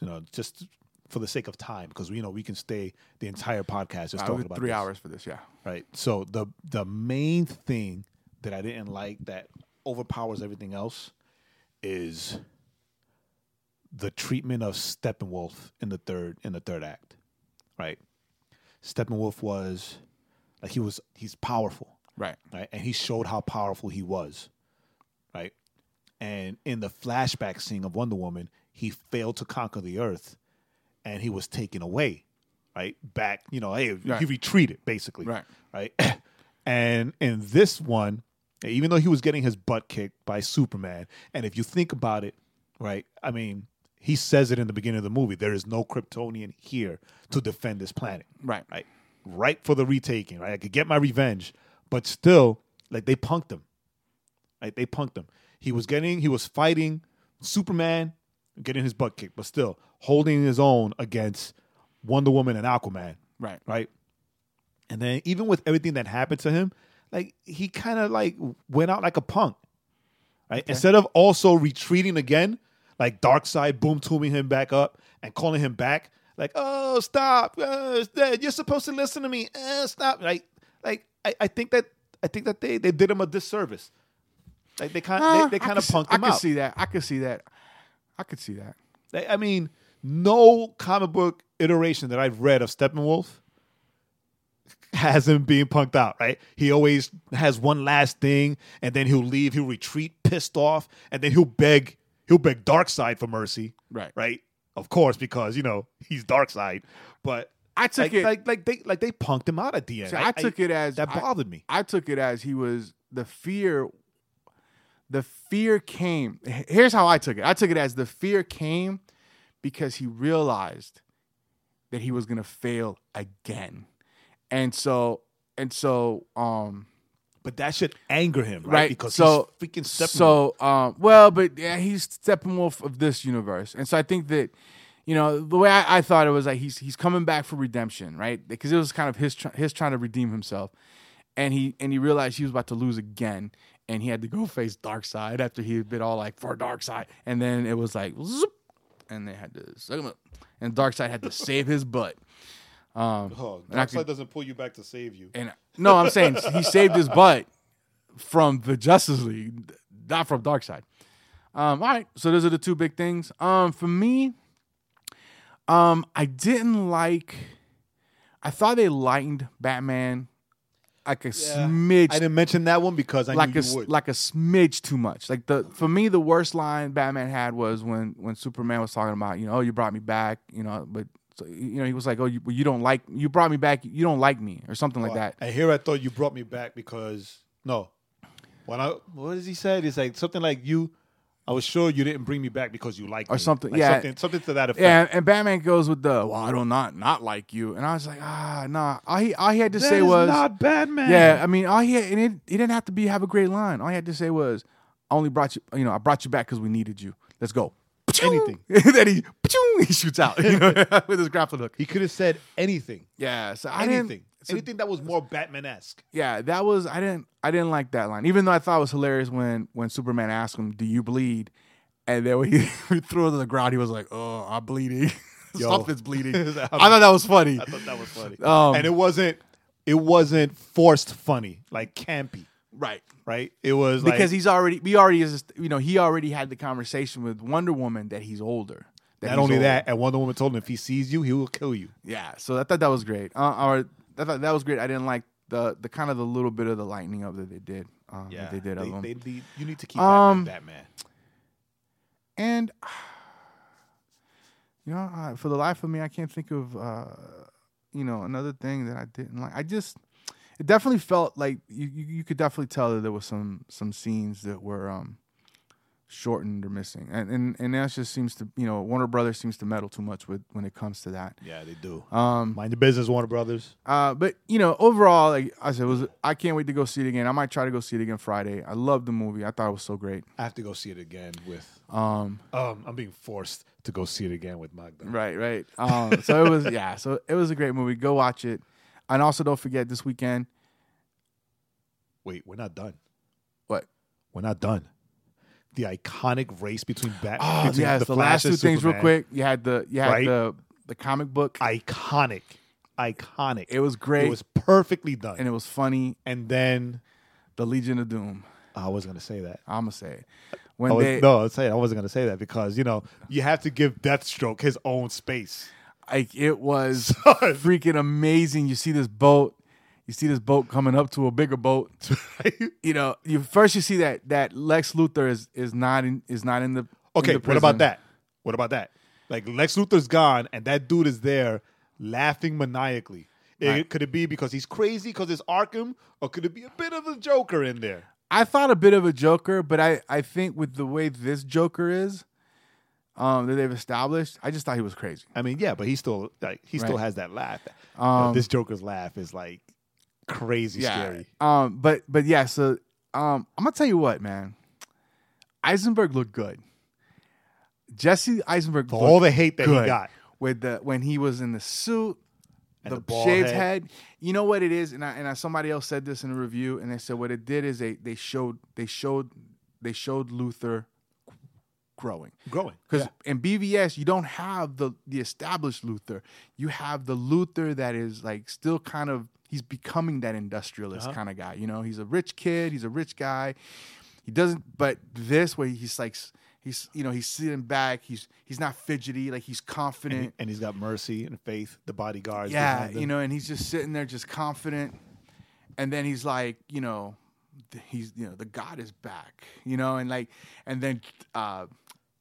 you know, just for the sake of time, because you know we can stay the entire podcast just Uh, talking about three this. hours for this. Yeah. right? So the the main thing that I didn't like that overpowers everything else is the treatment of Steppenwolf in the third in the third act, right? Steppenwolf was like he was he's powerful, Right. right? And he showed how powerful he was? And in the flashback scene of Wonder Woman, he failed to conquer the Earth, and he was taken away, right? Back, you know, hey, Right. he retreated basically, Right. right? and in this one, even though he was getting his butt kicked by Superman, and if you think about it, right? I mean, he says it in the beginning of the movie. There is no Kryptonian here to defend this planet Right. right? Right for the retaking, right? I could get my revenge, but still, like they punked him. Right? They punked him. He was getting, he was fighting Superman, getting his butt kicked, but still holding his own against Wonder Woman and Aquaman, Right. right? And then even with everything that happened to him, like he kind of like went out like a punk, right? Instead of also retreating again, like Darkseid boom tuning him back up and calling him back, like oh stop, uh, you're supposed to listen to me, uh, stop, like like I, I think that I think that they they did him a disservice, like they kind Uh, they, they kind of could- punked I him could out. see that. I could see that. I could see that. They- I mean, no comic book iteration that I've read of Steppenwolf has him being punked out, right? He always has one last thing, and then he'll leave, he'll retreat pissed off, and then he'll beg, he'll beg Darkseid for mercy. Right. Right? Of course, because you know, he's Darkseid, But I took like, it like like they like they punked him out at the end. See, I took it as that I- bothered me. I took it as he was the fear. The fear came. Here's how I took it. I took it as the fear came because he realized that he was gonna fail again, and so and so um But that should anger him, right? right Because so he's freaking Steppenwolf. so um well but yeah he's Steppenwolf of this universe and so I think that you know the way I, I thought it was like he's he's coming back for redemption right because it was kind of his his trying to redeem himself and he and he realized he was about to lose again and he had to go face Darkseid after he had been all like for Darkseid and then it was like zoop, and they had to suck him up and Darkseid had to save his butt um oh, I could- doesn't pull you back to save you. and no, I'm saying he saved his butt from the Justice League, not from Darkseid. Um, all right, so those are the two big things. Um, for me, um, I didn't like. I thought they lightened Batman like a smidge, I didn't mention that one because I like knew a you would. like a smidge too much. Like the for me, the worst line Batman had was when when Superman was talking about, you know, oh, you brought me back, you know, but. So, you know, he was like, "Oh, you, you don't like you brought me back. You don't like me, or something like that." And here I thought you brought me back because no, when I what does he say? It's like something like you. I was sure you didn't bring me back because you liked me. Or me. something, Like yeah. something, something to that effect. Yeah, and, and Batman goes with the, "Well, I don't not not like you," and I was like, "Ah, nah." All he all he had to That say was, not Batman. "Yeah." I mean, all he had, and it, he didn't have to be have a great line. All he had to say was, "I only brought you, you know, I brought you back because we needed you. Let's go." Anything. that he he shoots out you know, with his grappling hook. he could have said anything. Yeah, so Anything. So- anything that was more Batman esque. yeah, that was I didn't I didn't like that line. Even though I thought it was hilarious when when Superman asked him, "Do you bleed?" And then when he, he threw it to the ground, he was like, "Oh, I'm bleeding. Something's bleeding." I thought that was funny. I thought that was funny. Um, and it wasn't. It wasn't forced funny, like campy, Right. right? It was Because like, he's already we already is you know, he already had the conversation with Wonder Woman that he's older. That not only older. that, and Wonder Woman told him if he sees you, he will kill you. Yeah. So I thought that was great. Uh, or I thought that was great. I didn't like the the kind of the little bit of the lightning of that they did. Um, that they did of they, him. they you need to keep Um, Batman. Batman. and you know, for the life of me, I can't think of uh, you know another thing that I didn't like. I just it definitely felt like you you, you could definitely tell that there was some some scenes that were um shortened or missing, and and and that just seems to you know Warner Brothers seems to meddle too much with when it comes to that. Yeah, they do. Um, Mind the business, Warner Brothers. uh, but you know, overall, like I said, it was I can't wait to go see it again. I might try to go see it again Friday. I love the movie. I thought it was so great. I have to go see it again with. Um, Um, I'm being forced to go see it again with Magda. right, right. Um, so it was yeah. So it was a great movie. Go watch it, and also don't forget this weekend. Wait, we're not done. What? We're not done. The iconic race between Bat. Oh between yes, the, Flash last two things real quick. You had the you had Right? the the comic book. Iconic, iconic. It was great, It was perfectly done. and it was funny. and then The Legion of Doom. I was gonna say that. I'm gonna say it. When was, they no, saying I wasn't gonna say that because you know you have to give Deathstroke his own space. like it was freaking amazing. You see this boat, you see this boat coming up to a bigger boat. you know, you first you see that that Lex Luthor is is not in is not in the in okay, the what about that? What about that? Like Lex Luthor's gone and that dude is there laughing maniacally. It- Right. could it be because he's crazy because it's Arkham, or could it be a bit of a Joker in there? I thought a bit of a Joker, but I I think with the way this Joker is, um, that they've established, I just thought he was crazy. I mean, yeah, but he still like he still has that laugh. You know, Um, this Joker's laugh is like crazy yeah. scary. Um, but but yeah, so um, I'm gonna tell you what, man. Eisenberg looked good. Jesse Eisenberg all the hate that he got, with the when he was in the suit, And the, the shaved head. head. You know what it is, and I, and I, somebody else said this in a review, and they said what it did is they they showed they showed they showed Luthor growing. growing Because in BVS, you don't have the the established Luthor. You have the Luthor that is like still kind of he's becoming that industrialist Uh-huh. kind of guy. You know, he's a rich kid. He's a rich guy. He doesn't. But this way, he's like he's you know he's sitting back. He's he's not fidgety. Like he's and, confident. he, and he's got mercy and faith. The bodyguards, yeah, you know, and he's just sitting there, just confident. And then he's like, you know, he's you know the God is back, you know, and like, and then uh,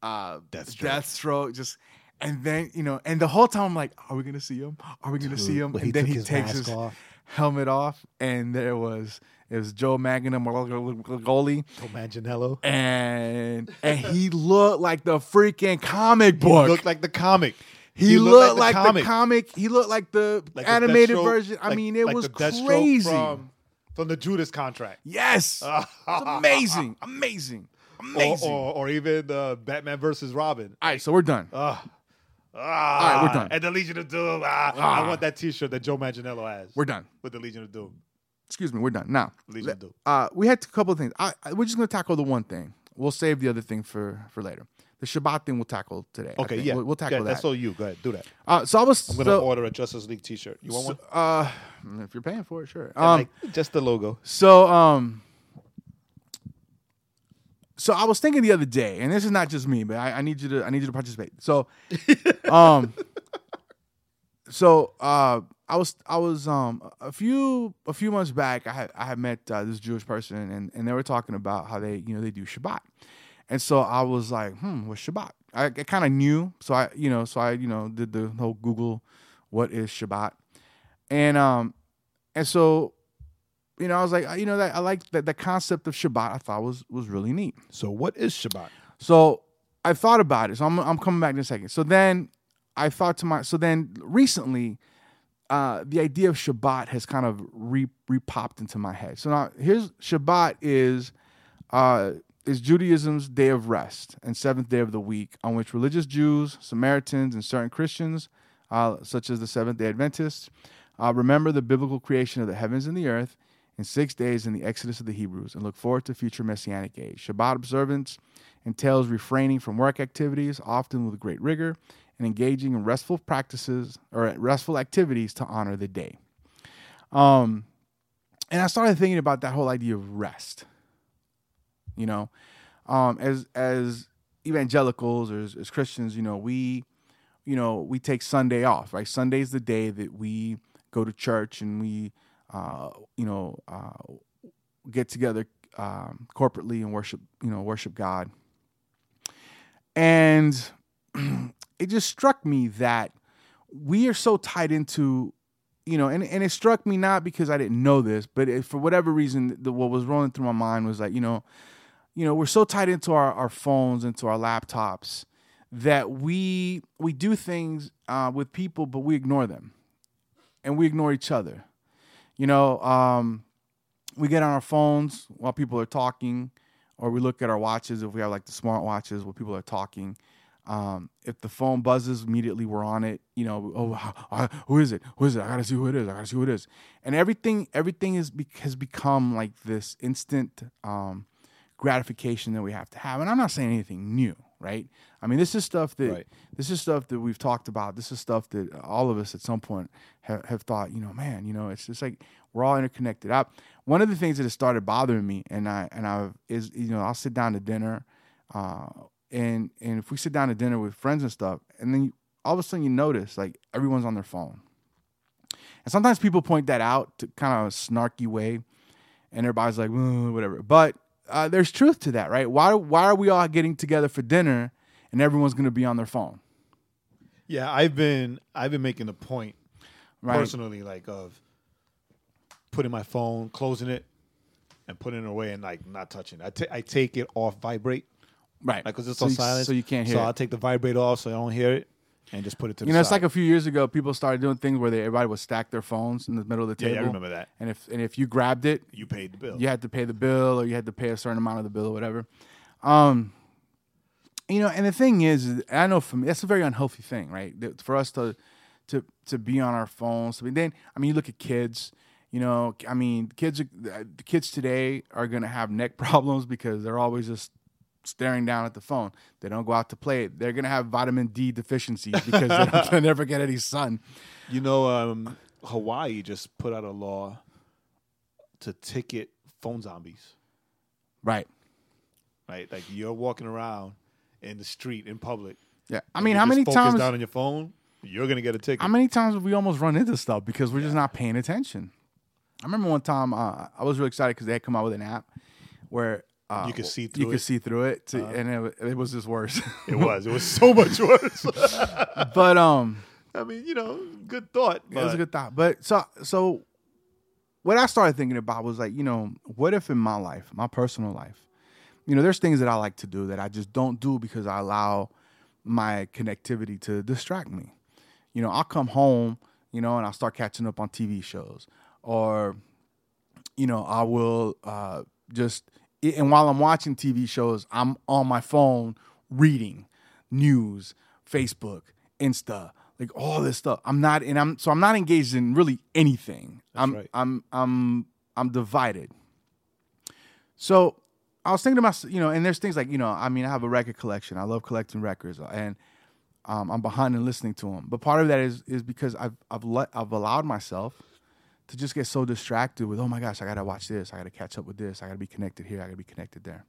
uh, Deathstroke. Deathstroke just. And then you know, and the whole time I'm like, "Are we gonna see him? Are we gonna see him?" And he then he his takes his off. helmet off, and there was it was Joe Manganiello, Tom Manganiello. and and he looked like the freaking comic book. He looked like the comic. He, looked, like, the, comic. He looked like the Like animated Deathstroke- version. I mean, it like was the crazy. from, from the Judas contract. yes, it's amazing, amazing, Or, amazing. or, or even uh, Batman versus Robin. All right, so we're done. Ah, ah, All right, we're done. And the Legion of Doom. Ah, Ah. I want that T-shirt that Joe Manganiello has. We're done. with the Legion of Doom. Excuse me, we're done now. Legion of Doom. Uh, we had a couple of things. I, I- we're just gonna tackle the one thing. We'll save the other thing for for later. The Shabbat thing we'll tackle today. Okay, yeah, we'll, we'll tackle Yeah, that. That's all you. Go ahead, do that. uh, so I was. I'm gonna so, order a Justice League T-shirt. You want one? Uh, if you're paying for it, sure. Um, like, just the logo. So um so I was thinking the other day, and this is not just me, but I, I need you to I need you to participate. So um so uh I was I was um a few a few months back I had I had met uh, this Jewish person and, and they were talking about how they you know they do Shabbat. And so I was like, hmm, what's Shabbat? I, I kind of knew, so I you know so I you know did the whole Google what is Shabbat. And um and so you know, I was like, you know, that I like that the concept of Shabbat. I thought was was really neat. So what is Shabbat? So I thought about it. So I'm I'm coming back in a second. So then I thought to my so then recently, uh, the idea of Shabbat has kind of re repopped into my head. So now here's Shabbat is uh is Judaism's day of rest and seventh day of the week, on which religious Jews, Samaritans, and certain Christians, uh, such as the Seventh Day Adventists, uh, remember the biblical creation of the heavens and the earth in six days in the Exodus of the Hebrews and look forward to future messianic age. Shabbat observance entails refraining from work activities, often with great rigor, and engaging in restful practices or restful activities to honor the day. Um, and I started thinking about that whole idea of rest. You know, um, as as evangelicals or as, as Christians, you know, we, you know, we take Sunday off. Right, Sunday's the day that we go to church and we, uh, you know, uh, get together um, corporately and worship, you know, worship God. And it just struck me that we are so tied into, you know, and, and it struck me not because I didn't know this, but it, for whatever reason, the, what was rolling through my mind was like, you know, you know, we're so tied into our, our phones, into our laptops, that we we do things uh, with people, but we ignore them, and we ignore each other. You know, um, we get on our phones while people are talking, or we look at our watches if we have like the smart watches where people are talking. Um, if the phone buzzes, immediately we're on it. You know, oh, who is it? Who is it? I gotta see who it is. I gotta see who it is. And everything, everything is has become like this instant um, gratification that we have to have. And I'm not saying anything new, right? I mean, this is stuff that Right. this is stuff that we've talked about. This is stuff that all of us at some point have, have thought, you know, man, you know, it's just like we're all interconnected. I, one of the things that has started bothering me, and I and I is, you know, I'll sit down to dinner, uh, and and if we sit down to dinner with friends and stuff, and then you, all of a sudden you notice like everyone's on their phone, and sometimes people point that out to kind of a snarky way, and everybody's like, "Mm, whatever. But uh, there's truth to that, right? Why why are we all getting together for dinner and everyone's going to be on their phone, Yeah, I've been I've been making a point right? personally, like of putting my phone, closing it, and putting it away, and like not touching it. I I take it off vibrate, Right, like because it's so on silent, so you can't hear. So. I'll take the vibrate off, so I don't hear it, and just put it to you know, it's like a few years ago, people started doing things where they, everybody would stack their phones in the middle of the table. yeah, I remember that. And if and if you grabbed it, You paid the bill. you had to pay the bill or you had to pay a certain amount of the bill or whatever. Um, you know, and the thing is, is I know for me, that's a very unhealthy thing, right? For us to to to be on our phones. I mean, then I mean, you look at kids. You know, I mean, kids the kids today are going to have neck problems because they're always just staring down at the phone. They don't go out to play. They're going to have vitamin D deficiencies because they they never get any sun. You know, um, Hawaii just put out a law to ticket phone zombies. Right. Right, like you're walking around in the street in public. Yeah. I mean, how many times? down on your phone? You're gonna get a ticket. How many times have we almost run into stuff because we're just not paying attention? I remember one time uh, I was really excited because they had come out with an app where uh, You could see you through could it. see through it, to, and it, it was just worse. it was. It was so much worse. but um, I mean, you know, good thought. it was a good thought. But so so, what I started thinking about was like, you know, what if in my life, my personal life, you know, there's things that I like to do that I just don't do because I allow my connectivity to distract me. You know, I'll come home, you know, and I'll start catching up on TV shows, or, you know, I will uh, just, and while I'm watching TV shows, I'm on my phone reading news, Facebook, Insta, like all this stuff. I'm not, and I'm so I'm not engaged in really anything. I'm, right. I'm, I'm, I'm divided. So I was thinking to myself, you know, and there's things like, you know, I mean, I have a record collection. I love collecting records, and um, I'm behind in listening to them. But part of that is is because I've I've let I've allowed myself to just get so distracted with, oh my gosh, I gotta watch this, I gotta catch up with this, I gotta be connected here, I gotta be connected there.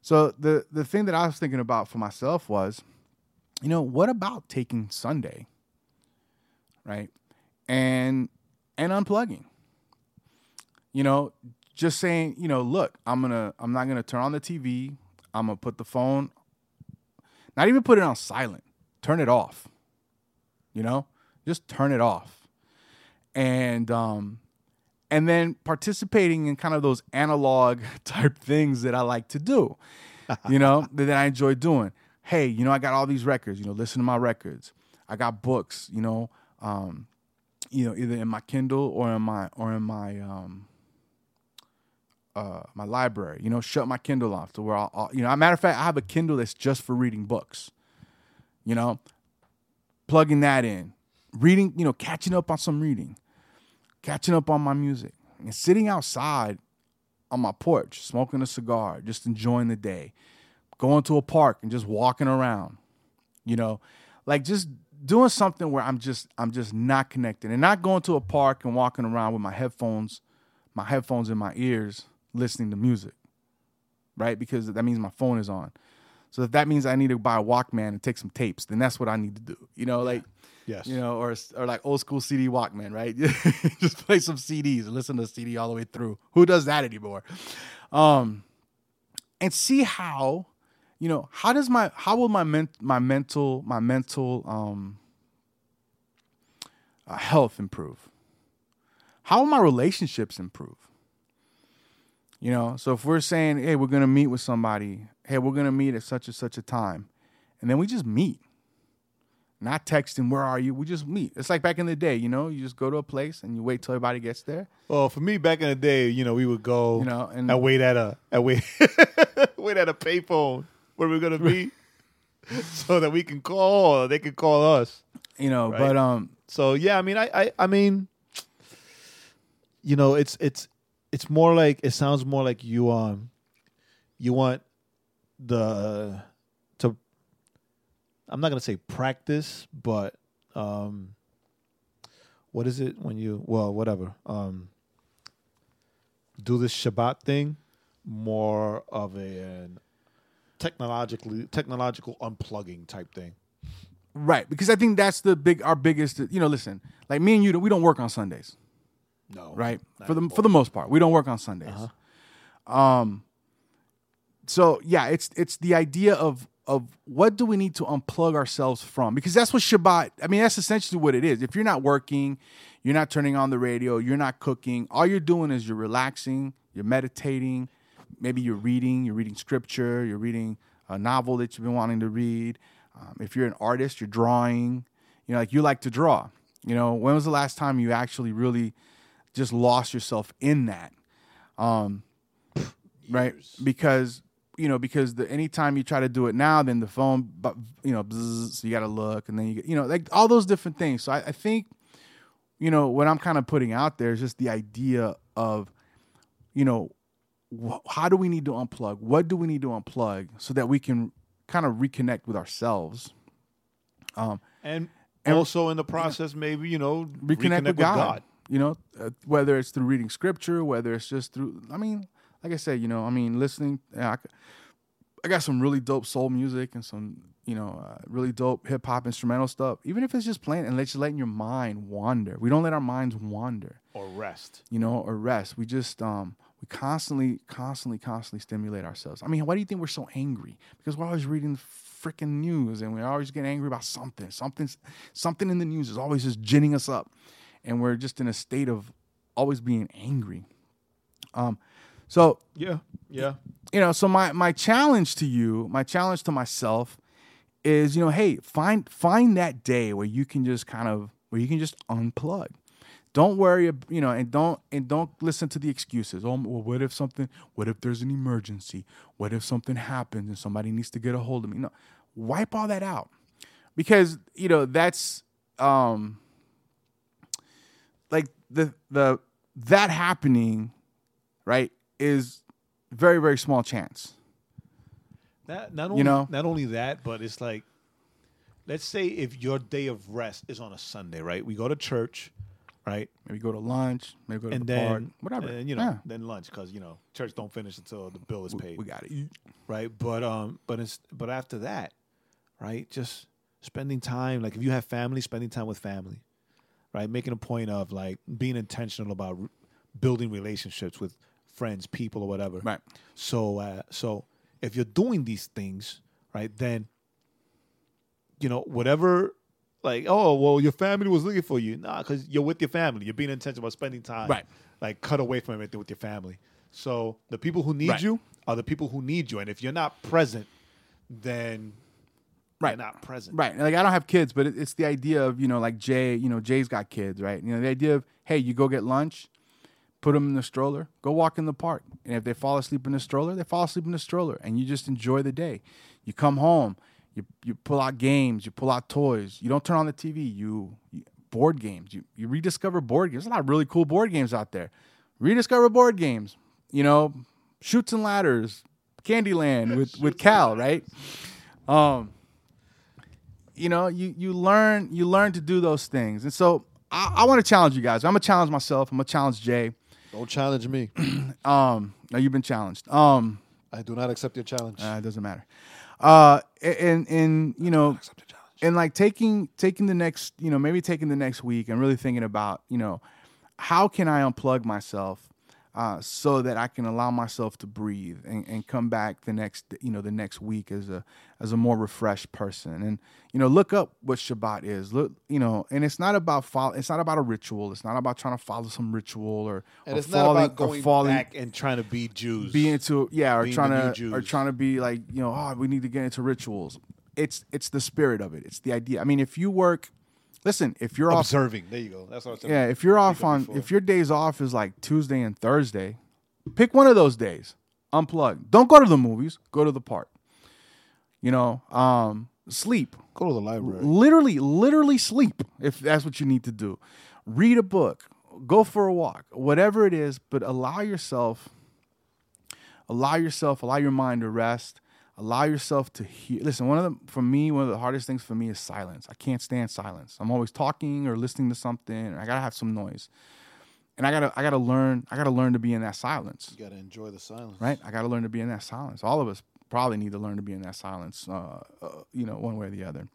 So the the thing that I was thinking about for myself was, you know, what about taking Sunday, right, and and unplugging. You know, just saying, you know, look, I'm gonna I'm not gonna turn on the TV. I'm gonna put the phone, not even put it on silent. Turn it off. You know, just turn it off. And um, and then participating in kind of those analog type things that I like to do. You know, that I enjoy doing. Hey, you know, I got all these records. You know, listen to my records. I got books. You know, um, you know, either in my Kindle or in my or in my um, uh, my library. You know, shut my Kindle off to where I'll, I'll you know. As a matter of fact, I have a Kindle that's just for reading books. You know, plugging that in, reading. You know, catching up on some reading, catching up on my music, and sitting outside on my porch, smoking a cigar, just enjoying the day, going to a park and just walking around. You know, like just doing something where I'm just I'm just not connected and not going to a park and walking around with my headphones, my headphones in my ears, listening to music. Right? Because that means my phone is on. So if that means I need to buy a Walkman and take some tapes, then that's what I need to do. You know, like Yes. you know, or or like old school CD Walkman, right? Just play some CDs and listen to CD all the way through. Who does that anymore? Um, and see how you know, how does my how will my men, my mental my mental um uh, health improve? How will my relationships improve? You know, so if we're saying, hey, we're gonna meet with somebody, hey, we're gonna meet at such and such a time, and then we just meet, not texting, where are you? We just meet. It's like back in the day, you know, you just go to a place and you wait till everybody gets there. Well, for me back in the day, you know, we would go, You know, and- and wait at a, wait, wait at a payphone where we're gonna be, so that we can call, or they can call us. You know, Right. but um, So yeah, I mean, I, I, I mean, you know, it's it's it's more like it sounds more like you um, you want the. I'm not gonna say practice, but um, what is it when you well whatever um, do this Shabbat thing more of a an technologically technological unplugging type thing. right, because I think that's the big our biggest. You know, listen, like me and you, we don't work on Sundays. No, right? For the for the most part, we don't work on Sundays. Um, so yeah, it's it's the idea of of what do we need to unplug ourselves from because that's what Shabbat. I mean, that's essentially what it is. If you're not working, you're not turning on the radio, you're not cooking. All you're doing is you're relaxing, you're meditating. Maybe you're reading, you're reading scripture, you're reading a novel that you've been wanting to read. Um, if you're an artist, you're drawing. You know, like you like to draw. You know, when was the last time you actually really just lost yourself in that? Um, right? Because you know, because the anytime you try to do it now, then the phone, but you know, bzzz, so you got to look, and then you get, you know, like all those different things. So I, I think, you know, what I'm kind of putting out there is just the idea of, you know, wh- how do we need to unplug? What do we need to unplug so that we can kind of reconnect with ourselves? Um, and, And- also in the process, maybe you know, reconnect, with, God, You know, uh, whether it's through reading scripture, whether it's just through. I mean, like I said, you know, I mean, listening, I, I, got some really dope soul music and some, you know, uh, really dope hip hop instrumental stuff. Even if it's just playing and let you letting your mind wander. We don't let our minds wander, or rest. you know, or rest. We just um we constantly, constantly, constantly stimulate ourselves. I mean, why do you think we're so angry? Because we're always reading freaking news and we're always getting angry about something. Something's something in the news is always just ginning us up. And we're just in a state of always being angry. Um so Yeah, yeah. you know, so my my challenge to you, my challenge to myself is, you know, hey, find find that day where you can just kind of where you can just unplug. Don't worry, you know, and don't and don't listen to the excuses. Oh, well, what if something? What if there's an emergency? What if something happens and somebody needs to get a hold of me? No, wipe all that out, because you know that's um like the the that happening, right? Is very very small chance. Not not only know? not only that, but it's like, let's say if your day of rest is on a Sunday, right? We go to church, right? Maybe go to lunch, maybe go to and the then park, whatever. and, you know, Yeah. then lunch because you know church don't finish until the bill is paid, we got to eat. right? But um, but it's but after that, right? Just spending time, like if you have family, spending time with family, right? Making a point of like being intentional about building relationships with friends, people, or whatever. Right. So uh, so if you're doing these things, right, then you know whatever. Like oh well, your family was looking for you. Nah, because you're with your family. You're being intentional about spending time. Right. Like cut away from everything with your family. So the people who need Right. you are the people who need you, and if you're not present, then Right. you're not present. Right. Like I don't have kids, but it's the idea of, you know, like Jae, you know, Jae's got kids, right? You know, the idea of, hey, you go get lunch, put them in the stroller, go walk in the park. And if they fall asleep in the stroller, they fall asleep in the stroller and you just enjoy the day. You come home, you you pull out games, you pull out toys. You don't turn on the TV. You, you board games. You you rediscover board games. There's a lot of really cool board games out there. Rediscover board games. You know, Chutes and Ladders, Candyland with with Cal, right? Um you know you you learn you learn to do those things and so i, I want to challenge you guys i'm gonna challenge myself i'm gonna challenge Jae Don't challenge me. um no you've been challenged um I do not accept your challenge. uh, it doesn't matter uh and and you know and like taking taking the next you know maybe taking the next week and really thinking about you know how can i unplug myself uh, so that I can allow myself to breathe and, and come back the next you know the next week as a as a more refreshed person. And you know, look up what Shabbat is. Look, you know, and it's not about follow. It's not about a ritual. It's not about trying to follow some ritual or And or it's not falling about or Going falling back and trying to be Jews. be into yeah or Being trying to or trying to be like you know oh we need to get into rituals it's it's the spirit of it it's the idea i mean if you work listen if you're off observing. There you go. That's what I was saying. yeah if you're off on before. if your days off is like tuesday and thursday pick one of those days unplug don't go to the movies go to the park you know um sleep Go to the library. literally literally sleep if that's what you need to do read a book go for a walk whatever it is but allow yourself allow yourself allow your mind to rest allow yourself to hear listen one of the for me one of the hardest things for me is silence i can't stand silence i'm always talking or listening to something i gotta have some noise and i gotta i gotta learn i gotta learn to be in that silence You gotta enjoy the silence. right? I got to learn to be in that silence. All of us probably need to learn to be in that silence, uh, uh, you know, one way or the other.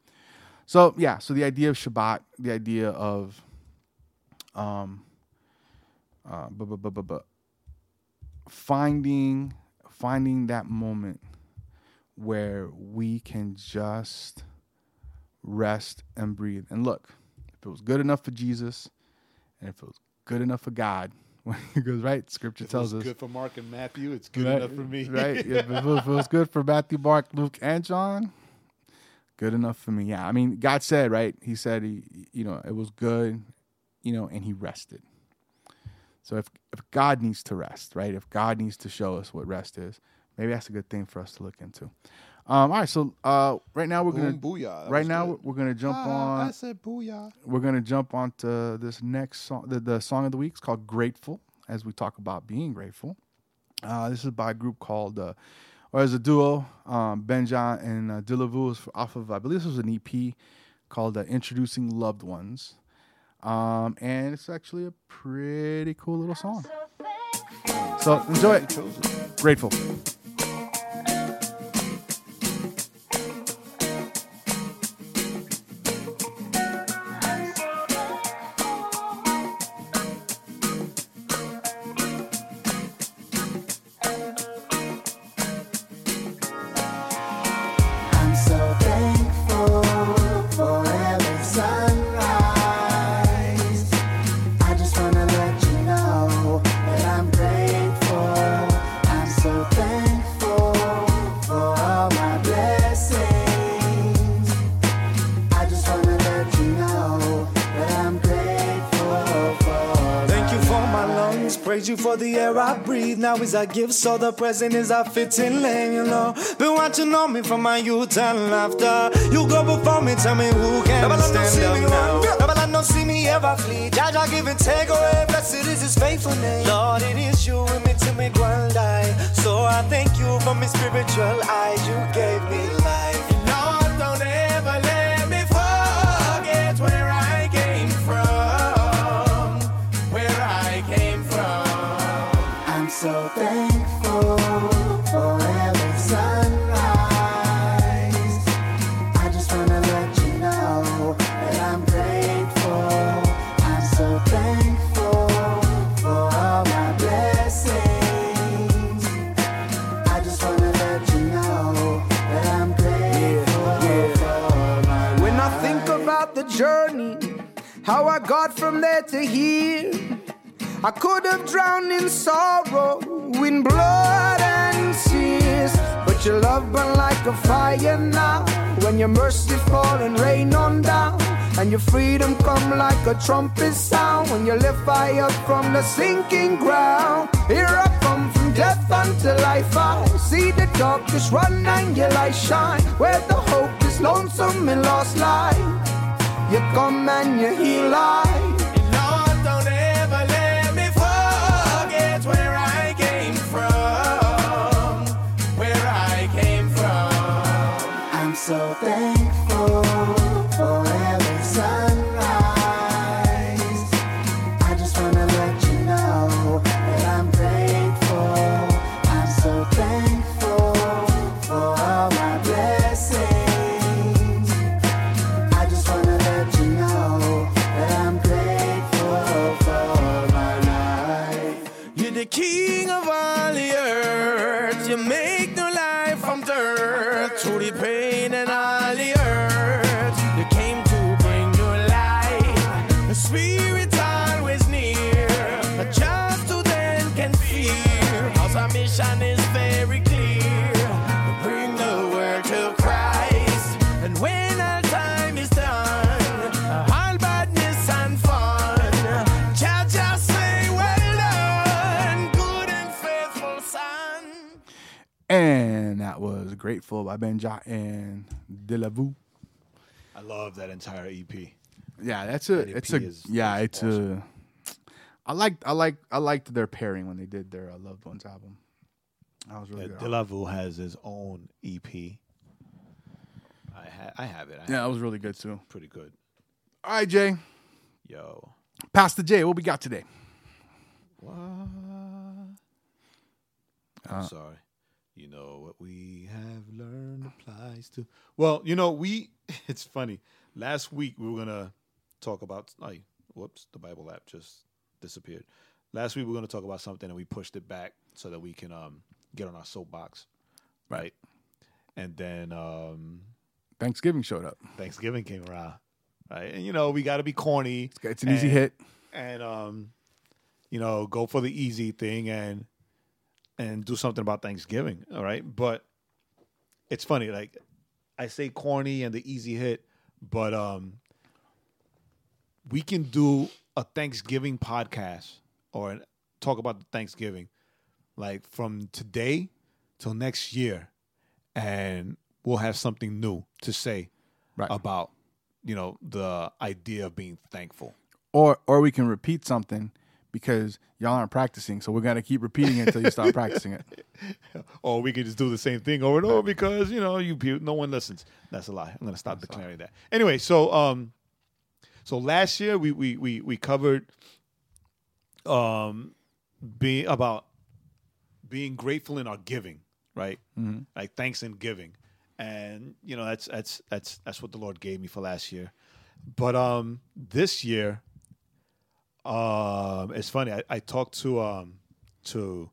So yeah, so the idea of Shabbat, the idea of, um, uh, bu- bu- bu- finding finding that moment where we can just rest and breathe. And look, if it was good enough for Jesus, and if it was good enough for God, when he goes right, Scripture If tells us good for Mark and Matthew. It's good right, enough for me. right? If it, was, if it was good for Matthew, Mark, Luke, and John, good enough for me. Yeah, I mean, God said, right? He said, he, you know, it was good, you know, and He rested. So if if God needs to rest, right? If God needs to show us what rest is, maybe that's a good thing for us to look into. Um, all right, so uh, right now we're gonna Boom, booyah. That right was now good. we're gonna jump Ah, I on said booyah. we're gonna jump onto this next song. The, the song of the week is called "Grateful," as we talk about being grateful. Uh, this is by a group called, uh, or as a duo, um, Benjah and uh, Dillavou is off of, I believe this was an EP called uh, "Introducing Loved Ones," um, and it's actually a pretty cool little song. So enjoy it. Grateful. Now is a gift, so the present is a fitting lane, you know. Been watching on me from my youth and laughter. You go before me, tell me who can no stand see up me now. Never let no see me ever flee. Jaja give and take away, blessed is his faithfulness. Lord, it is you with me till me grand die. So I thank you for my spiritual eyes. You gave me journey, how I got from there to here, I could have drowned in sorrow, in blood and tears. But your love burn like a fire now. When your mercy fall and rain on down, and your freedom come like a trumpet sound. When you lift fire from the sinking ground, here I come from death unto life. I see the darkness run and your light shine. Where the hope is lonesome and lost life. You come and you heal life. By Benjah and Dillavou. I love that entire EP. Yeah, that's a That it's a is- yeah, it's a I liked I like I liked their pairing when they did their uh, Loved Ones album. That was really Yeah, good. Dillavou has his own EP. I ha- I have it. I yeah, have that was really good too. pretty good. All right, Jae. Yo, Pastor Jae, what we got today? what? Uh, I'm sorry. You know what we have learned applies to. Well, you know we. It's funny. Last week we were gonna talk about. Like, whoops, the Bible app just disappeared. Last week we were gonna talk about something and we pushed it back so that we can um get on our soapbox, right? And then um Thanksgiving showed up. Thanksgiving came around, right? And you know we got to be corny. It's an easy hit. and um, you know, go for the easy thing and and do something about Thanksgiving. All right, but it's funny. Like I say, corny and the easy hit, but um, we can do a Thanksgiving podcast or talk about Thanksgiving, like from today till next year, and we'll have something new to say Right. about you know the idea of being thankful. Or or we can repeat something because y'all aren't practicing, so we're gonna keep repeating it until you start practicing it. or we could just do the same thing over and over because you know you no one listens. That's a lie. I'm gonna stop declaring that. Anyway, so um, so last year we we we we covered um, being about being grateful in our giving, right? Mhm. Like thanks and giving, and you know that's that's that's that's what the Lord gave me for last year. But um, this year, um, it's funny. I, I talked to um to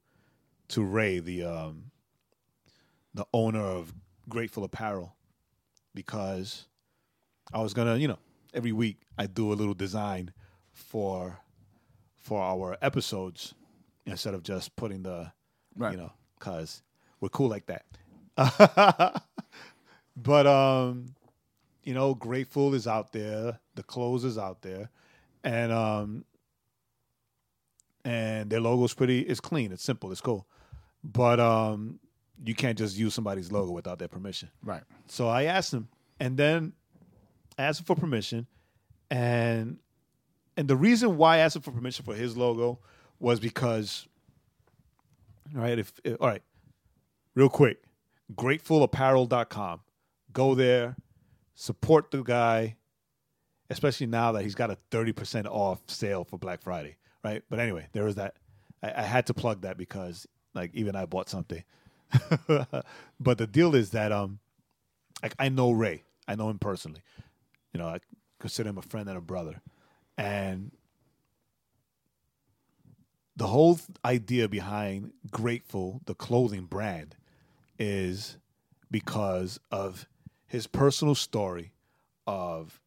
to Ray, the um the owner of Grateful Apparel, because I was gonna, you know, every week I do a little design for for our episodes instead of just putting the Right. you know, cause we're cool like that. but um, you know, Grateful is out there, the clothes is out there, and um and their logo's pretty it's clean, it's simple, it's cool. But um you can't just use somebody's logo without their permission. Right. So I asked him, and then I asked him for permission, and and the reason why I asked him for permission for his logo was because, all right, if, if all right, real quick, gratefulapparel.com. Go there, support the guy, especially now that he's got a thirty percent off sale for Black Friday, right? But anyway, there was that. I, I had to plug that because like even I bought something. but the deal is that um like I know Ray. I know him personally. You know, I consider him a friend and a brother. And the whole idea behind Grateful, the clothing brand, is because of his personal story of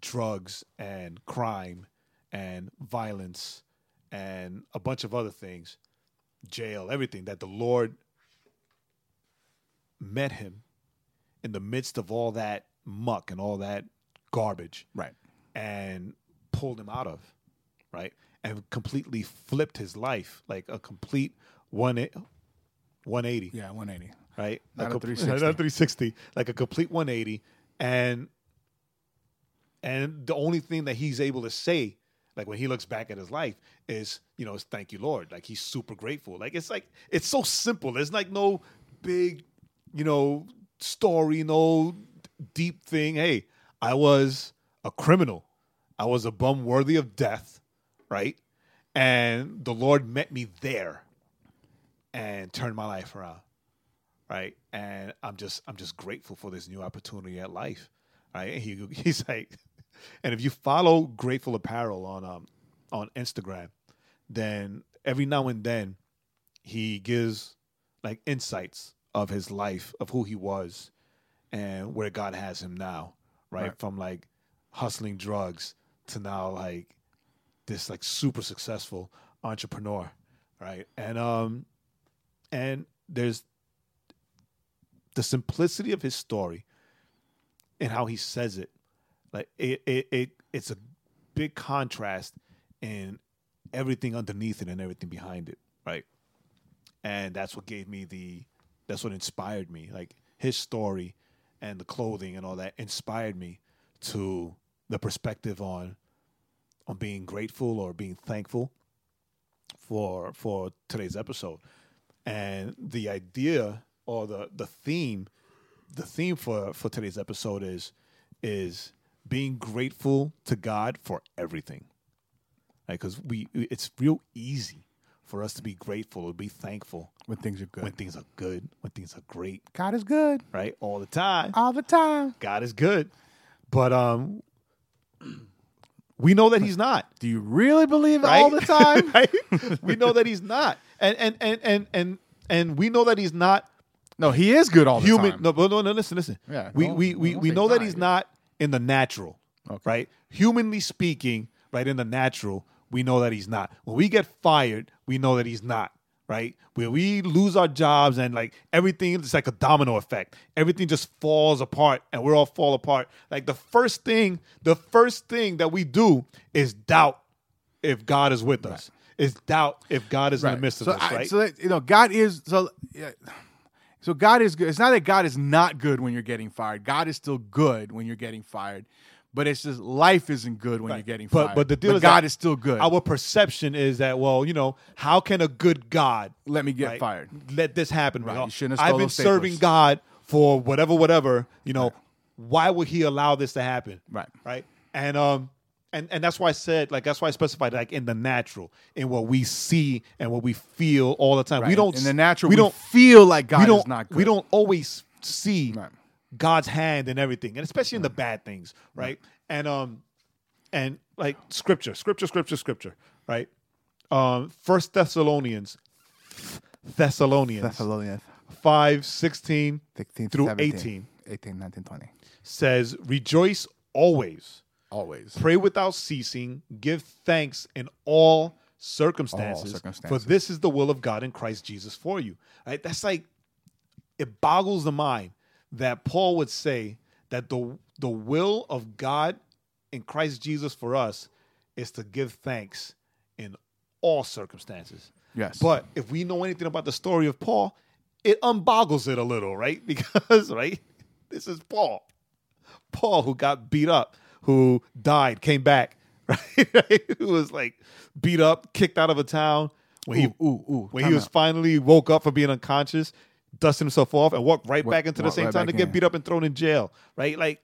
drugs and crime and violence and a bunch of other things, jail, everything that the Lord met him in the midst of all that muck and all that garbage Right. and pulled him out of, right? And completely flipped his life like a complete one 180 Yeah, 180. right? Not a com- 360. not a 360, like a complete 180. And and the only thing that he's able to say, like when he looks back at his life, is you know, is thank you, Lord. Like he's super grateful. Like it's like it's so simple. There's like no big, you know, story, no deep thing. Hey, I was a criminal. I was a bum worthy of death, right? And the Lord met me there and turned my life around right? And I'm just I'm just grateful for this new opportunity at life, right? And he he's like, and if you follow Grateful Apparel on um on Instagram, then every now and then he gives like insights of his life, of who he was, and where God has him now, right? Right. From like hustling drugs to now like this like super successful entrepreneur, right? And um and there's the simplicity of his story and how he says it like it, it, it it's a big contrast in everything underneath it and everything behind it right and that's what gave me the that's what inspired me. Like his story and the clothing and all that inspired me to the perspective on on being grateful or being thankful for for today's episode. And the idea or the the theme the theme for for today's episode is is being grateful to God for everything. Right? Cuz we it's real easy for us to be grateful or be thankful when things are good. when things are good, when things are great, God is good right? All the time. all the time. God is good. But um we know that he's not. Do you really believe Right? all the time? right? We know that he's not. And and and and and and we know that he's not no, he is good all the human. time. No, no, no, listen, listen. Yeah, we we we, we know that he's not in the natural, Okay. right? Humanly speaking, right in the natural, we know that he's not. When we get fired, we know that he's not, right? When we lose our jobs and like everything, it's like a domino effect. Everything just falls apart, and we're all fall apart. Like the first thing, the first thing that we do is doubt if God is with us. Is doubt if God is in the midst of so us, I- right? so that, you know, God is so. Yeah, so God is good. It's not that God is not good when you're getting fired. God is still good when you're getting fired, but it's just life isn't good when Right. you're getting But- fired. but the deal is God is still good. Our perception is that, well, you know, how can a good God Let me get right, fired. Let this happen. Right, you shouldn't have I've been serving. God for whatever, whatever. You know, why would He allow this to happen? Right. right. And um, and and that's why I said, like, that's why I specified, like, in the natural, in what we see and what we feel all the time. Right. We don't in the natural. We don't feel like God we don't is not good. we don't always see Right. God's hand in everything, and especially in the bad things, right? And um, and like scripture, scripture, scripture, scripture, right? Um, First Thessalonians, Thessalonians, Thessalonians 5, 16 16 through 17, 18 18, 19, 20. says, Rejoice always, Always. pray without ceasing, give thanks in all circumstances, circumstances. for this is the will of God in Christ Jesus for you. Right? That's like it boggles the mind that Paul would say that the the will of God in Christ Jesus for us is to give thanks in all circumstances. Yes. But if we know anything about the story of Paul, it unboggles it a little, right? Because right, this is Paul. Paul who got beat up, who died, came back, right? who was like beat up, kicked out of a town. When he Ooh, ooh, ooh. when he was out. finally woke up from being unconscious, dusted himself off, and walked right back into the same right time to back get beat up and thrown in jail, right? Like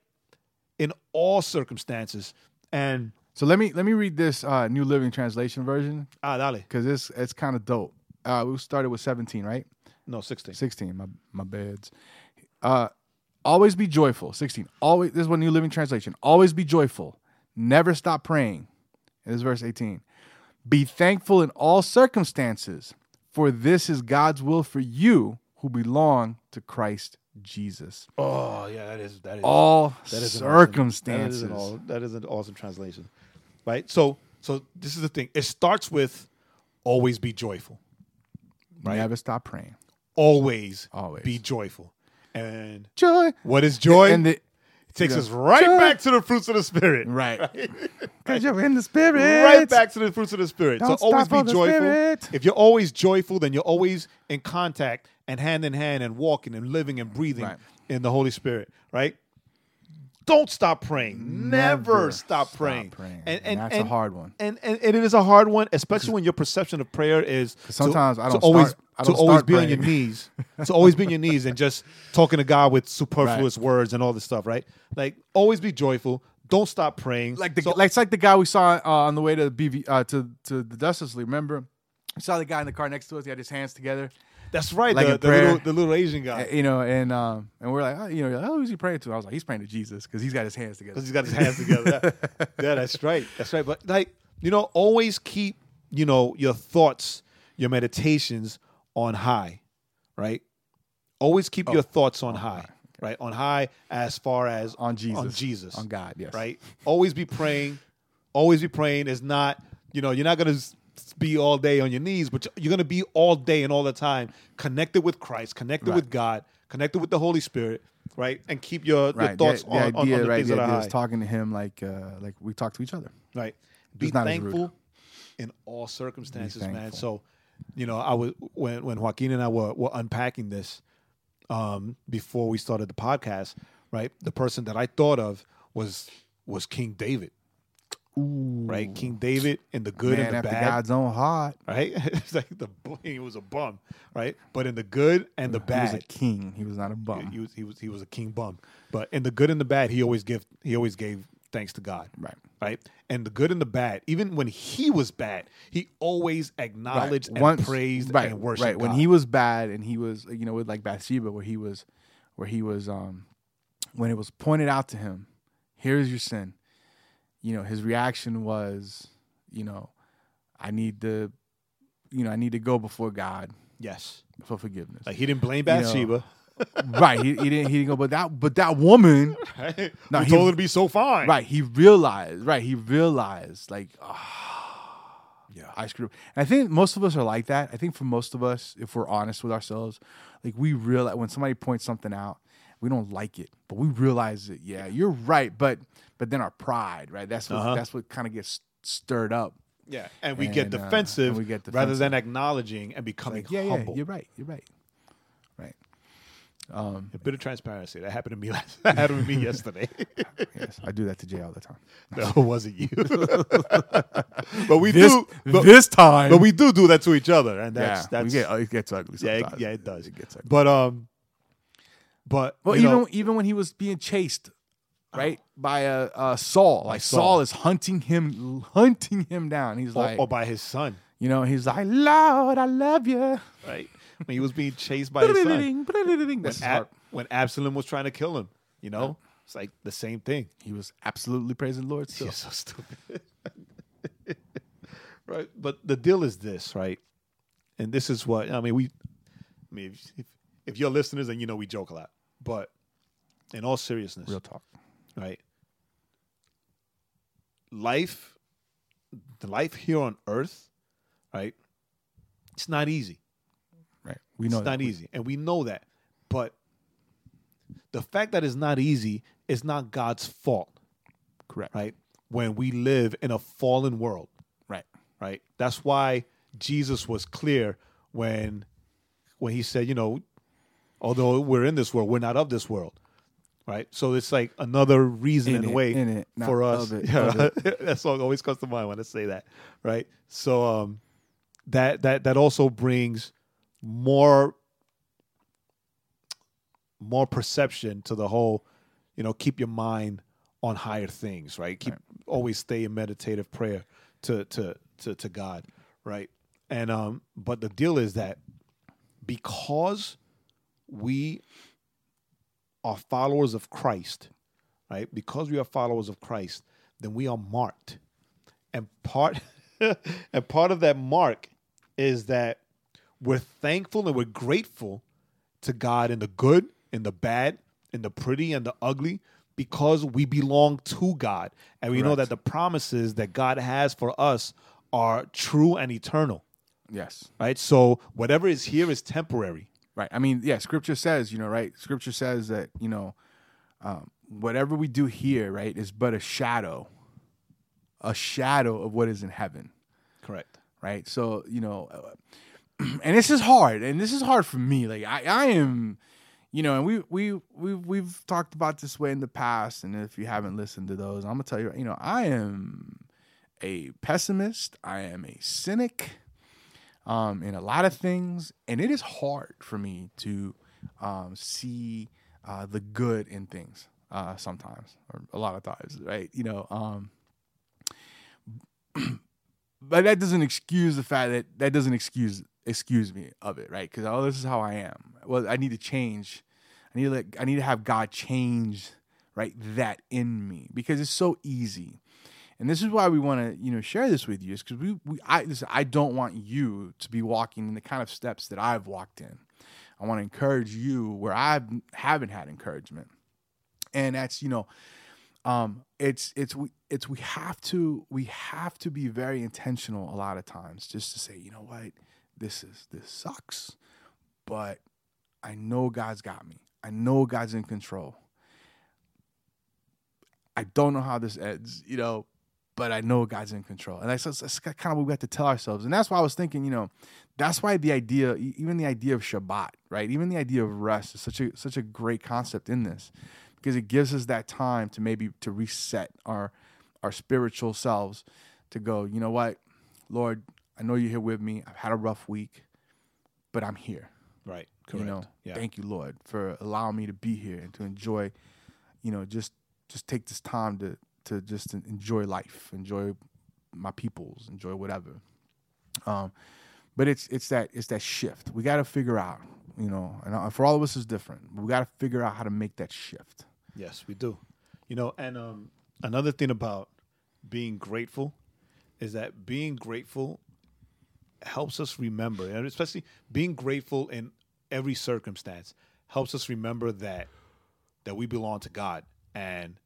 in all circumstances. And So let me let me read this uh, New Living Translation version ah, dale, because it's it's kind of dope. Uh, we started with 17, right? no sixteen. 16, my my beds. Uh, always be joyful. 16. Always this is what New Living Translation. Always be joyful. Never stop praying. And this is verse 18. Be thankful in all circumstances, for this is God's will for you who belong to Christ Jesus. Oh yeah, that is that is All That is an circumstances. Awesome, that, is an, aw- that is an awesome translation, right? So, so this is the thing. It starts with always be joyful. right? Never stop praying. Always, Always. be joyful. And Joy. what is joy? And the, it takes us right Joy. back to the fruits of the spirit. right. Because you're in the spirit. Right back to the fruits of the spirit. Don't so always be joyful. spirit. If you're always joyful, then you're always in contact and hand in hand and walking and living and breathing Right. in the Holy Spirit. Right? Don't stop praying. Never, stop, praying. praying. And, and, that's a hard one. And, and and it is a hard one, especially when your perception of prayer is to- sometimes I don't always to always be on your knees, to always be on your knees and just talking to God with superfluous words and all this stuff, right? Like always be joyful. Don't stop praying. like the So- like it's like the guy we saw uh, on the way to BV uh, to to the Justice League. Remember, we saw the guy in the car next to us. He had his hands together, that's right. like the, the little the little Asian guy. you know, and um and we're like, oh, you know, oh, who's he praying to? I was like, he's praying to Jesus because he's got his hands together. because he's got his hands together. Yeah. yeah, that's right. That's right. But like, you know, always keep, you know, your thoughts, your meditations on high, right? Always keep your thoughts on high, right? On high as far as On Jesus. on Jesus, On God, yes. right? Always be praying. Always be praying. Is not, you know, you're not gonna be all day on your knees, but you're gonna be all day and all the time connected with Christ, connected Right. with God, connected with the Holy Spirit, right? And keep your, your thoughts the, on, the on- on idea, the right? things The that are idea high. is talking to him like uh like we talk to each other. Right. Be not as rude. thankful in all circumstances, man. So, you know, I was when when Joaquin and I were were unpacking this, um, before we started the podcast, right? The person that I thought of was was King David, right? King David in the good Man and the after bad, God's own heart. right? it's like the he was a bum, right? But in the good and the bad, He was a king. He was not a bum. he was he was he was a king bum. But in the good and the bad, he always give he always gave thanks to God. Right. Right. And the good and the bad, even when he was bad, he always acknowledged and Once- praised right, and worshipped. Right. When he was bad and he was, you know, with like Bathsheba, where he was, where he was, um, when it was pointed out to him, here's your sin. You know, his reaction was, you know, I need to, you know, I need to go before God yes, for forgiveness. like he didn't blame know, Bathsheba. Right. He, he didn't. He didn't go. But that. But that woman. Right? No, Who he- told her to be so fine. Right. He realized. Right. He realized. Like. ah, yeah. I screwed. up. And I think most of us are like that. I think for most of us, if we're honest with ourselves, like we realize when somebody points something out, we don't like it, but we realize it. Yeah, you're right. But but then our pride. Right. That's what. Uh-huh. That's what kind of gets stirred up. Yeah, and we get And, uh, defensive, and we get rather than acknowledging and becoming Like, yeah, yeah. You're right. You're. Right. A bit of transparency that happened to me. Last, that happened to me yesterday. Yes, I do that to Jae all the time. no, it wasn't you. but we This do. But, this time. but we do do that to each other, and that's yeah, that's get, it gets ugly. yeah, it, yeah, it does. It gets ugly. But um, but Well, even know, even when he was being chased, right by uh, uh Saul, like Saul. Saul. is hunting him, hunting him down. He's or, like, or by his son, you know, he's like, Lord, I love you. right? When he was being chased by his son, when, Ab- when Absalom was trying to kill him, you know, it's like the same thing. He was absolutely praising the Lord still. You're so stupid. right. But the deal is this, right? And this is what I mean. We, I mean, if, if, if you're listeners, then you know we joke a lot. But in all seriousness, Real talk. right? Life, the life here on Earth, right? It's not easy. Right. We know it's that. not easy, and we know that. But the fact that it's not easy is not God's fault, Correct. right? When we live in a fallen world, Right. right? That's why Jesus was clear when when he said, you know, although we're in this world, we're not of this world. Right? So it's like another reason In in, a it, way in it, for us. it, Yeah, that song always comes to mind when I say that. Right? So um that that that also brings more more perception to the whole, you know, keep your mind on higher things, right? Keep always stay in meditative prayer to to to to God, right? And um but the deal is that because we are followers of Christ, right? Because we are followers of Christ, then we are marked. And part and part of that mark is that we're thankful and we're grateful to God in the good, in the bad, in the pretty and the ugly because we belong to God. And we know that the promises that God has for us are true and eternal, Yes. right? So whatever is here is temporary. Right. I mean, yeah, scripture says, you know, right? Scripture says that, you know, um, whatever we do here, right, is but a shadow, a shadow of what is in heaven, Correct. right? So, you know, uh, and this is hard, and this is hard for me. Like, I, I am, you know, and we, we, we, we've talked about this way in the past, and if you haven't listened to those, I'm gonna tell you, you know, I am a pessimist, I am a cynic, um, in a lot of things, and it is hard for me to um, see uh, the good in things uh, sometimes, or a lot of times, right? You know, um, but that doesn't excuse the fact that that doesn't excuse excuse me of it, right? Because oh, this is how I am. Well, I need to change. I need to let, I need to have God change right that in me because it's so easy and this is why we want to you know share this with you is because we, we I listen, I don't want you to be walking in the kind of steps that I've walked in. I want to encourage you where I haven't had encouragement, and that's you know, um, it's it's we it's we have to we have to be very intentional a lot of times just to say you know what this is this sucks, but I know God's got me. I know God's in control. I don't know how this ends, you know, but I know God's in control. And that's, that's kind of what we have to tell ourselves. And that's why I was thinking, you know, that's why the idea, even the idea of Shabbat, right? Even the idea of rest is such a such a great concept in this because it gives us that time to maybe to reset our our spiritual selves to go, you know what, Lord, I know you're here with me. I've had a rough week, but I'm here. Right. Correct. You know, yeah. thank you, Lord, for allowing me to be here and to enjoy, you know, just just take this time to to just enjoy life, enjoy my peoples, enjoy whatever. Um, but it's it's that it's that shift. We got to figure out, you know, and uh, for all of us is different. We got to figure out how to make that shift. Yes, we do. You know, and um, another thing about being grateful is that being grateful helps us remember, and especially being grateful in every circumstance helps us remember that that we belong to God and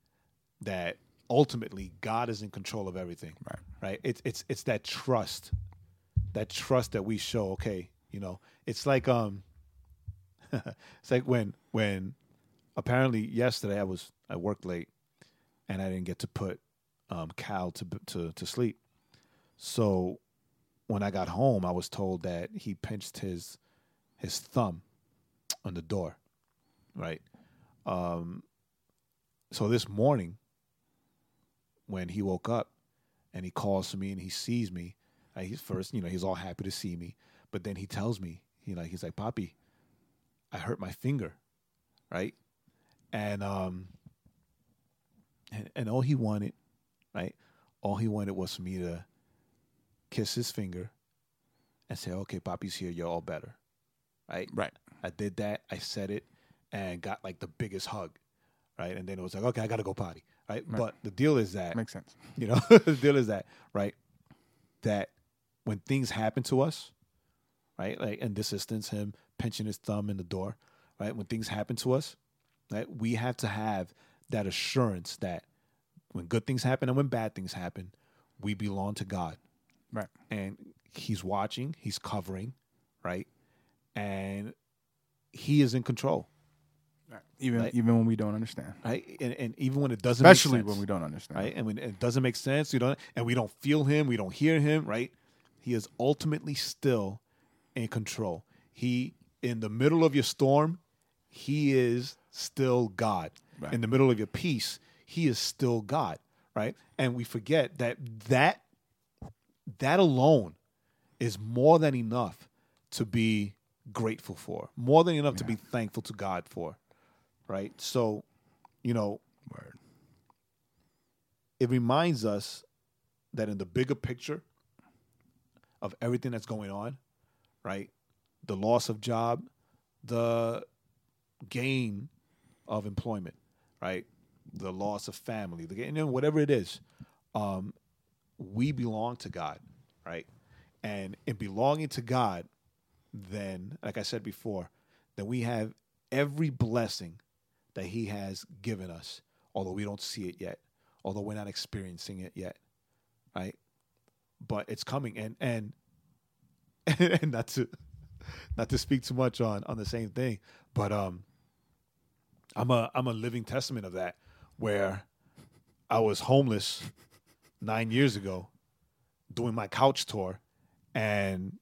that ultimately God is in control of everything. Right. Right. It's it's it's that trust, that trust that we show. Okay, you know, it's like um, it's like when when apparently yesterday I was I worked late and I didn't get to put um, Cal to to to sleep. So when I got home, I was told that he pinched his his thumb on the door, right? Um, so this morning, when he woke up and he calls to me and he sees me, uh, he's first, you know, he's all happy to see me, but then he tells me, he like he's like, "Poppy, I hurt my finger," right? And um, and, and all he wanted, right? All he wanted was for me to kiss his finger and say, "Okay, Poppy's here. You're all better." Right? Right. I did that. I said it, and got like the biggest hug. Right? And then it was like, "Okay, I gotta go potty." Right? But the deal is that Makes sense. you know, the deal is that right that when things happen to us, right? Like in this instance, him pinching his thumb in the door, right? When things happen to us, right? We have to have that assurance that when good things happen and when bad things happen, we belong to God Right. and he's watching, he's covering, right? And he is in control, Even Right. even when we don't understand, right? And, and even when it doesn't, make especially sense, when we don't understand. right? And when it doesn't make sense, you don't, and we don't feel him, we don't hear him, right? He is ultimately still in control. He, in the middle of your storm, he is still God. Right. In the middle of your peace, he is still God, right? And we forget that that that alone is more than enough to be grateful for, more than enough to be thankful to God for, right? So, you know, Word. it reminds us that in the bigger picture of everything that's going on, right? The loss of job, the gain of employment, right? The loss of family, the gain, you know, whatever it is, um, we belong to God, right? And in belonging to God, then, like I said before, then we have every blessing that He has given us, although we don't see it yet, although we're not experiencing it yet, right? But it's coming, and and and not to not to speak too much on on the same thing, but um, I'm a I'm a living testament of that, where I was homeless nine years ago, doing my couch tour, and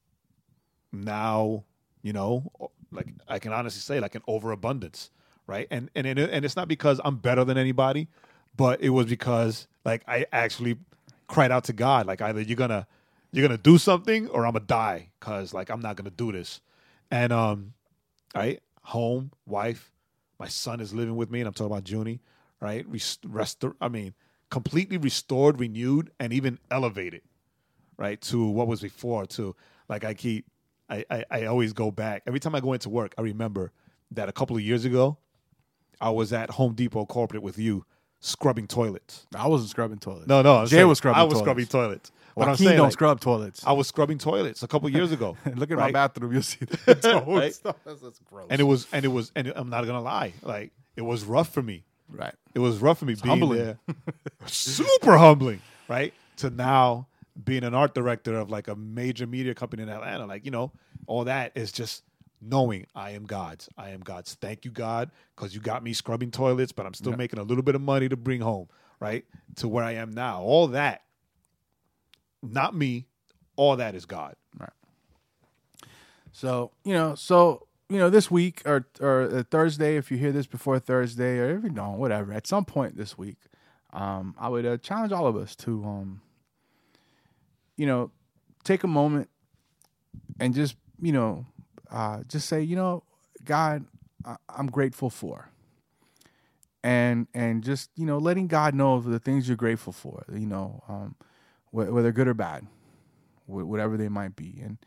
now you know like i can honestly say like an overabundance right? And and and it's not because i'm better than anybody but it was because like i actually cried out to god like either you're gonna you're gonna do something or i'm gonna die because like i'm not gonna do this. And um right home wife my son is living with me and i'm talking about junie right? Rest, i mean completely restored renewed and even elevated right to what was before to like i keep I, I i always go back every time i go into work i remember that a couple of years ago i was at home depot corporate with you scrubbing toilets I wasn't scrubbing toilets. no no I'm Jae saying was scrubbing i was toilets. scrubbing toilets but i'm saying don't like, scrub toilets. i was scrubbing toilets a couple of years ago And Look at my bathroom. You'll see toes. Right? That's, that's gross. and it was and it was and i'm not gonna lie like it was rough for me right. It was rough for me being humbling. there. Super humbling, right? To now being an art director of like a major media company in Atlanta. Like, you know, all that is just knowing I am God's. I am God's. Thank you, God, because you got me scrubbing toilets, but I'm still making a little bit of money to bring home, right? To where I am now. All that not me. All that is God. Right. So you know, so you know, this week or or uh, Thursday, if you hear this before Thursday, or you don't, whatever, at some point this week, um, I would uh, challenge all of us to, um, you know, take a moment and just you know, uh, just say, you know, God, I- I'm grateful for. And and just you know, letting God know the things you're grateful for, you know, um, wh- whether good or bad, wh- whatever they might be, and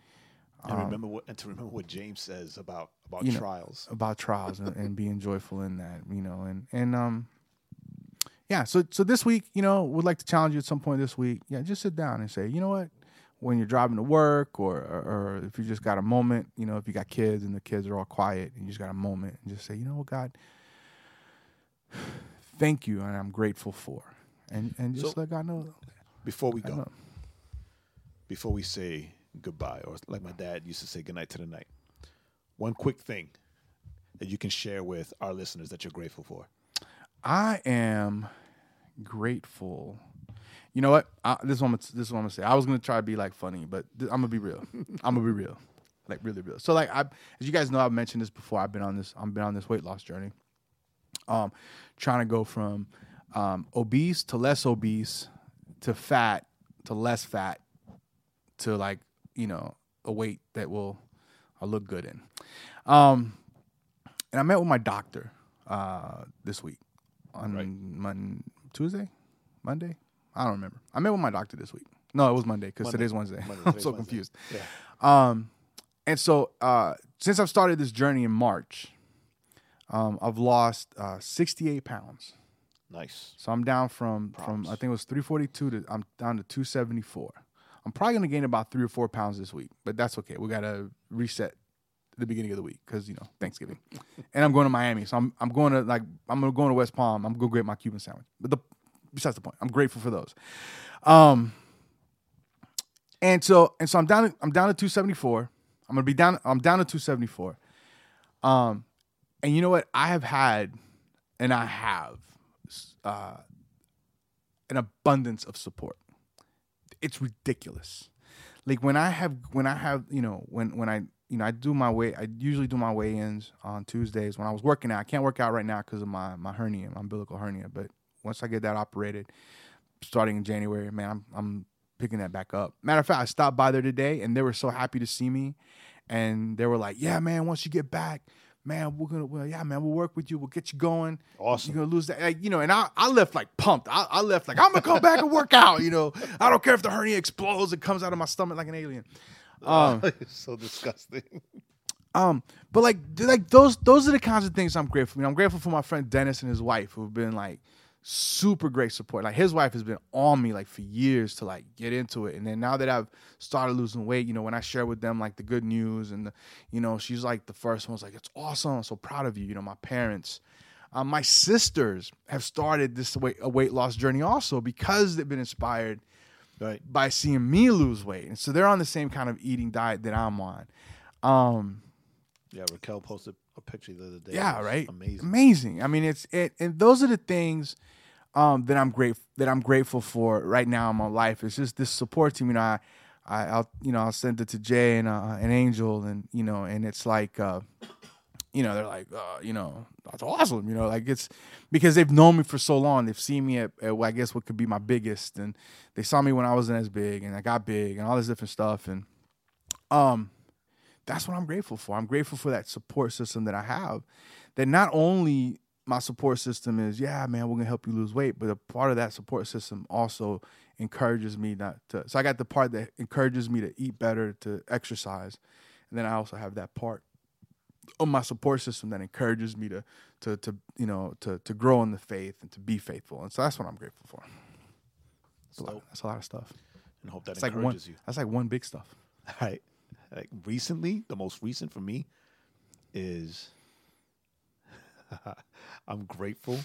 And remember what and to remember what James says about about Um, you know, trials. about trials and, and being joyful in that, you know, and and um, yeah. So so this week, you know, would like to challenge you at some point this week. Yeah, just sit down and say, you know what, when you're driving to work, or or, or if you just got a moment, you know, if you got kids and the kids are all quiet, and you just got a moment, and just say, you know what, God, thank you, and I'm grateful for, and and just So- let God know. Before we I go, know. before we say goodbye, or like my dad used to say goodnight to the night, one quick thing that you can share with our listeners that you're grateful for. I am grateful. You know what? I, this is what I'm, this is what I'm gonna say. I was gonna try to be like funny, but th- I'm gonna be real. I'm gonna be real, like really real. So like I, as you guys know, I've mentioned this before. I've been on this. I've been on this weight loss journey. Um, trying to go from um, obese to less obese to fat to less fat to like you know a weight that will I look good in. Um, and I met with my doctor uh, this week on Right. Mon- Tuesday, Monday. I don't remember. I met with my doctor this week. No, it was Monday because today's Wednesday. Monday, I'm so Wednesday. confused. Yeah. Um, and so uh, since I've started this journey in March, um, I've lost uh, 68 pounds. Nice. So I'm down from from I think it was 342 to I'm down to 274. I'm probably gonna gain about three or four pounds this week, but that's okay. We gotta reset the beginning of the week because you know Thanksgiving, and I'm going to Miami, so I'm I'm going to like I'm gonna go to West Palm. I'm gonna get my Cuban sandwich. But the besides the point, I'm grateful for those. Um, and so and so I'm down. I'm down to 274. I'm gonna be down. I'm down to 274. Um, and you know what? I have had, and I have, uh, an abundance of support. It's ridiculous. Like when I have, when I have, you know, when when I, you know, I do my way. I usually do my weigh-ins on Tuesdays. When I was working out, I can't work out right now because of my my hernia, my umbilical hernia. But once I get that operated, starting in January, man, I'm I'm picking that back up. Matter of fact, I stopped by there today, and they were so happy to see me, and they were like, "Yeah, man, once you get back, man, we're gonna, well, yeah, man, we'll work with you. We'll get you going. Awesome. You're gonna lose that, like, you know." And I, I left like pumped. I, I left like I'm gonna come back and work out. You know, I don't care if the hernia explodes and comes out of my stomach like an alien. Um, so disgusting. um, but like, like those, those are the kinds of things I'm grateful. for. I'm grateful for my friend Dennis and his wife who've been like super great support. Like his wife has been on me like for years to like get into it. And then now that I've started losing weight, you know, when I share with them like the good news and the, you know, she's like the first one's like, it's awesome. I'm so proud of you. You know, my parents, um, my sisters have started this weight, a weight loss journey also because they've been inspired Right. by seeing me lose weight. And so they're on the same kind of eating diet that I'm on. Um, Yeah, Raquel posted a picture the other day. yeah, right. Amazing. Amazing. I mean, it's it, and those are the things um, that I'm great that I'm grateful for right now in my life. It's just this support team. You know, I, I I'll you know I'll send it to Jae and uh, an Angel, and you know, and it's like. Uh, you know, they're like, uh, you know, that's awesome. You know, like it's because they've known me for so long. They've seen me at, at I guess what could be my biggest, and they saw me when I wasn't as big, and I got big, and all this different stuff, and um, that's what I'm grateful for. I'm grateful for that support system that I have. That not only my support system is, yeah, man, we're gonna help you lose weight, but a part of that support system also encourages me not to. So I got the part that encourages me to eat better, to exercise, and then I also have that part of my support system that encourages me to, to, to you know, to to grow in the faith and to be faithful. And so that's what I'm grateful for. That's a lot, that's a lot of stuff. And hope that It's like one. encourages you. That's like one big stuff. Right. Like recently, the most recent for me is I'm grateful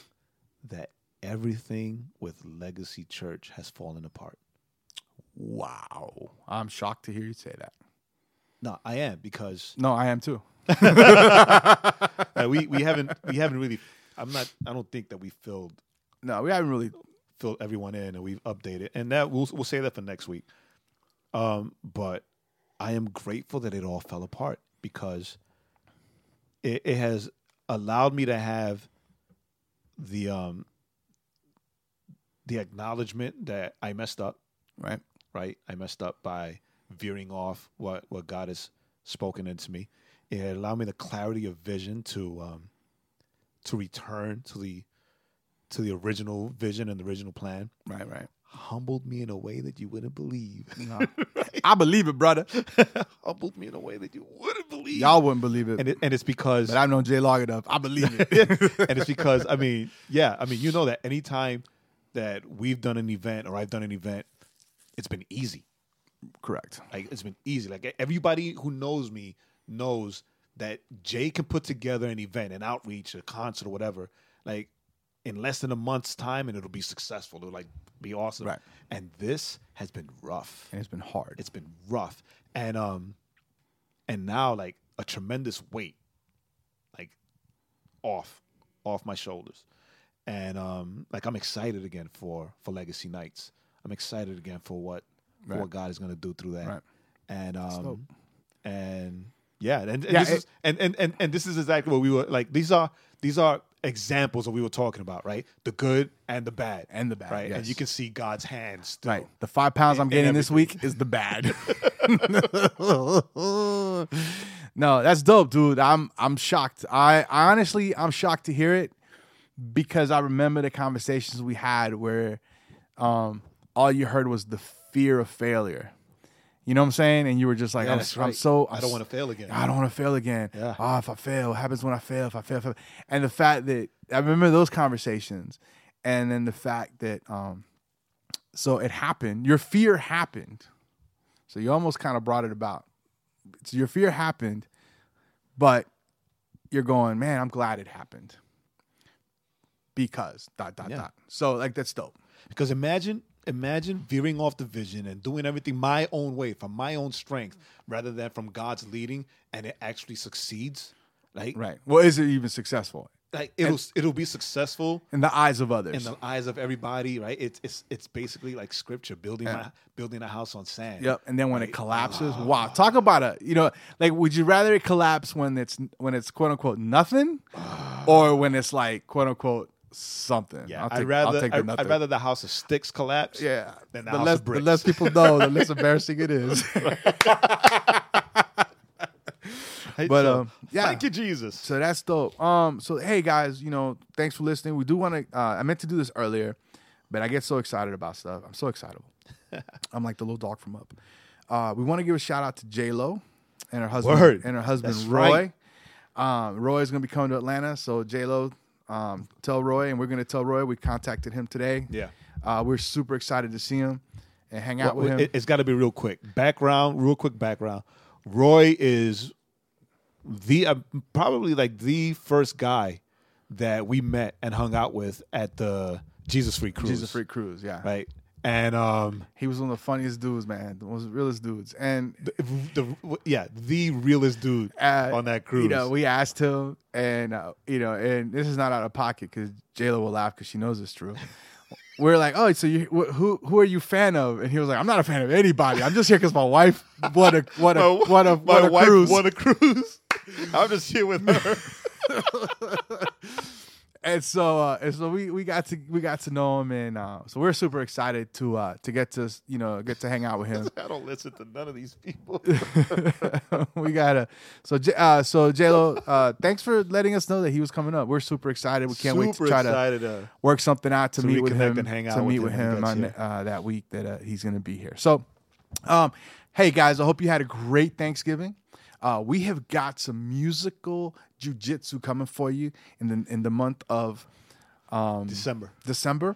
that everything with Legacy Church has fallen apart. Wow, I'm shocked to hear you say that. No, I am because No, I am too. uh, we we haven't we haven't really. I'm not. I don't think that we filled No, we haven't really. filled everyone in and we've updated, and that we'll we'll say that for next week. Um, but I am grateful that it all fell apart because it, it has allowed me to have the um the acknowledgement that I messed up, Right. right? I messed up by veering off what what God has spoken into me. It allowed me the clarity of vision to um to return to the to the original vision and the original plan. Right. Right. Humbled me in a way that you wouldn't believe. No. I believe it, brother. Humbled me in a way that you wouldn't believe. Y'all wouldn't believe it, and it, and it's because but I've known Jae long enough. I believe it. and it's because I mean, yeah, I mean, you know that anytime that we've done an event or I've done an event, it's been easy. Correct. Like it's been easy. Like everybody who knows me knows that Jae can put together an event, an outreach, a concert, or whatever, like in less than a month's time, and it'll be successful. It'll like be awesome. Right. And this has been rough. And it's been hard. It's been rough, and um, and now like a tremendous weight, like off, off my shoulders, and um, like I'm excited again for for Legacy Nights. I'm excited again for what for what God is going to do through that, Right. and um, and yeah, and, and Yeah, this it- is and, and and and this is exactly what we were like. These are these are examples of what we were talking about, right? The good and the bad, And the bad, right? And you can see God's hand still. Right. The five pounds I'm in getting this week is the bad. no, that's dope, dude. I'm I'm shocked. I, I honestly I'm shocked to hear it because I remember the conversations we had where um all you heard was the fear of failure. You know what I'm saying? And you were just like, Yeah, I'm, that's I'm so I I'm don't want to fail again. I don't want to fail again. Yeah. Oh, if I fail, what happens when I fail? If I fail, if I- and the fact that I remember those conversations, and then the fact that um, so it happened. Your fear happened. So you almost kind of brought it about. So your fear happened, but you're going, man, I'm glad it happened because dot dot Yeah. dot. So like that's dope. Because imagine, imagine veering off the vision and doing everything my own way, from my own strength, rather than from God's leading, and it actually succeeds. Like, Right. Well, is it even successful like it'll it'll be successful in the eyes of others? in the eyes of everybody, right? It's it's it's basically like scripture, building Yeah. my building a house on sand. Yep. And then when it Right. collapses, ah. wow. Talk about a you know, like would you rather it collapse when it's when it's quote unquote nothing, or when it's like quote unquote something? Yeah, I'll I'd rather I'll take the I'd, rather the house of sticks collapse. yeah. than the, the house less of the less people know, the less embarrassing it is. But, So, um, yeah. thank you, Jesus. So that's dope. Um, so hey guys, you know, thanks for listening. We do want to. Uh, I meant to do this earlier, but I get so excited about stuff. I'm so excitable. I'm like the little dog from Up. Uh, we want to give a shout out to J Lo and her husband Word. and her husband That's Roy. right. Um, Roy is going to be coming to Atlanta, so J Lo, um, tell Roy, and we're going to tell Roy. We contacted him today. Yeah. uh, we're super excited to see him and hang out Well, with him. it, has got to be real quick. Background, real quick background. Roy is the uh, probably like the first guy that we met and hung out with at the Jesus Freak Cruise. Jesus Freak Cruise, yeah. right? And um, He was one of the funniest dudes, man. The most realest dudes, and the, the yeah, the realest dude uh, on that cruise. You know, we asked him, and uh, you know, and this is not out of pocket because Jayla will laugh because she knows it's true. We're like, oh, so you wh- who who are you fan of? And he was like, I'm not a fan of anybody. I'm just here because my wife won a what a my, what a my what a wife cruise. won a cruise. I'm just here with her. and so uh, and so we we got to we got to know him, and uh, so we're super excited to uh, to get to you know get to hang out with him. I don't listen to none of these people. we gotta so J- uh, so J Lo, uh, thanks for letting us know that he was coming up. We're super excited. We can't wait to Super try to uh, work something out to, To meet with him and hang to out with meet with him him on uh, that week that uh, he's going to be here. So, um, hey guys, I hope you had a great Thanksgiving. Uh, we have got some musical jujitsu coming for you in the in the month of December. December.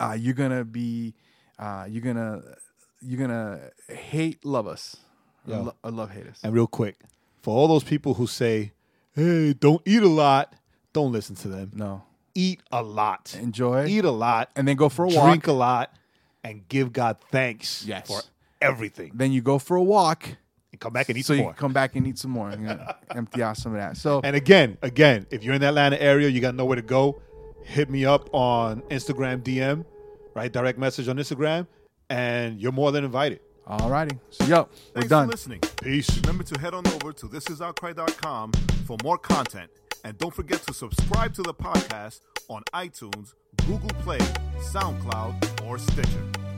Uh, you're gonna be, uh, you're gonna, you're gonna hate, love us, or, Yeah. lo- or love hate us. And real quick, for all those people who say, "Hey, don't eat a lot," don't listen to them. No, Eat a lot. enjoy, Eat a lot. and then go for a walk. drink a lot, and give God thanks Yes. for everything. Then you go for a walk, Come back and eat so some you more. come back and eat some more. and empty out some of that. So And again, again, if you're in the Atlanta area, you got nowhere to go, hit me up on Instagram DM, right? Direct message on Instagram, and you're more than invited. alrighty, so yo, we're done. for listening. Peace. Remember to head on over to thisisoutcry.com for more content. And don't forget to subscribe to the podcast on iTunes, Google Play, SoundCloud, or Stitcher.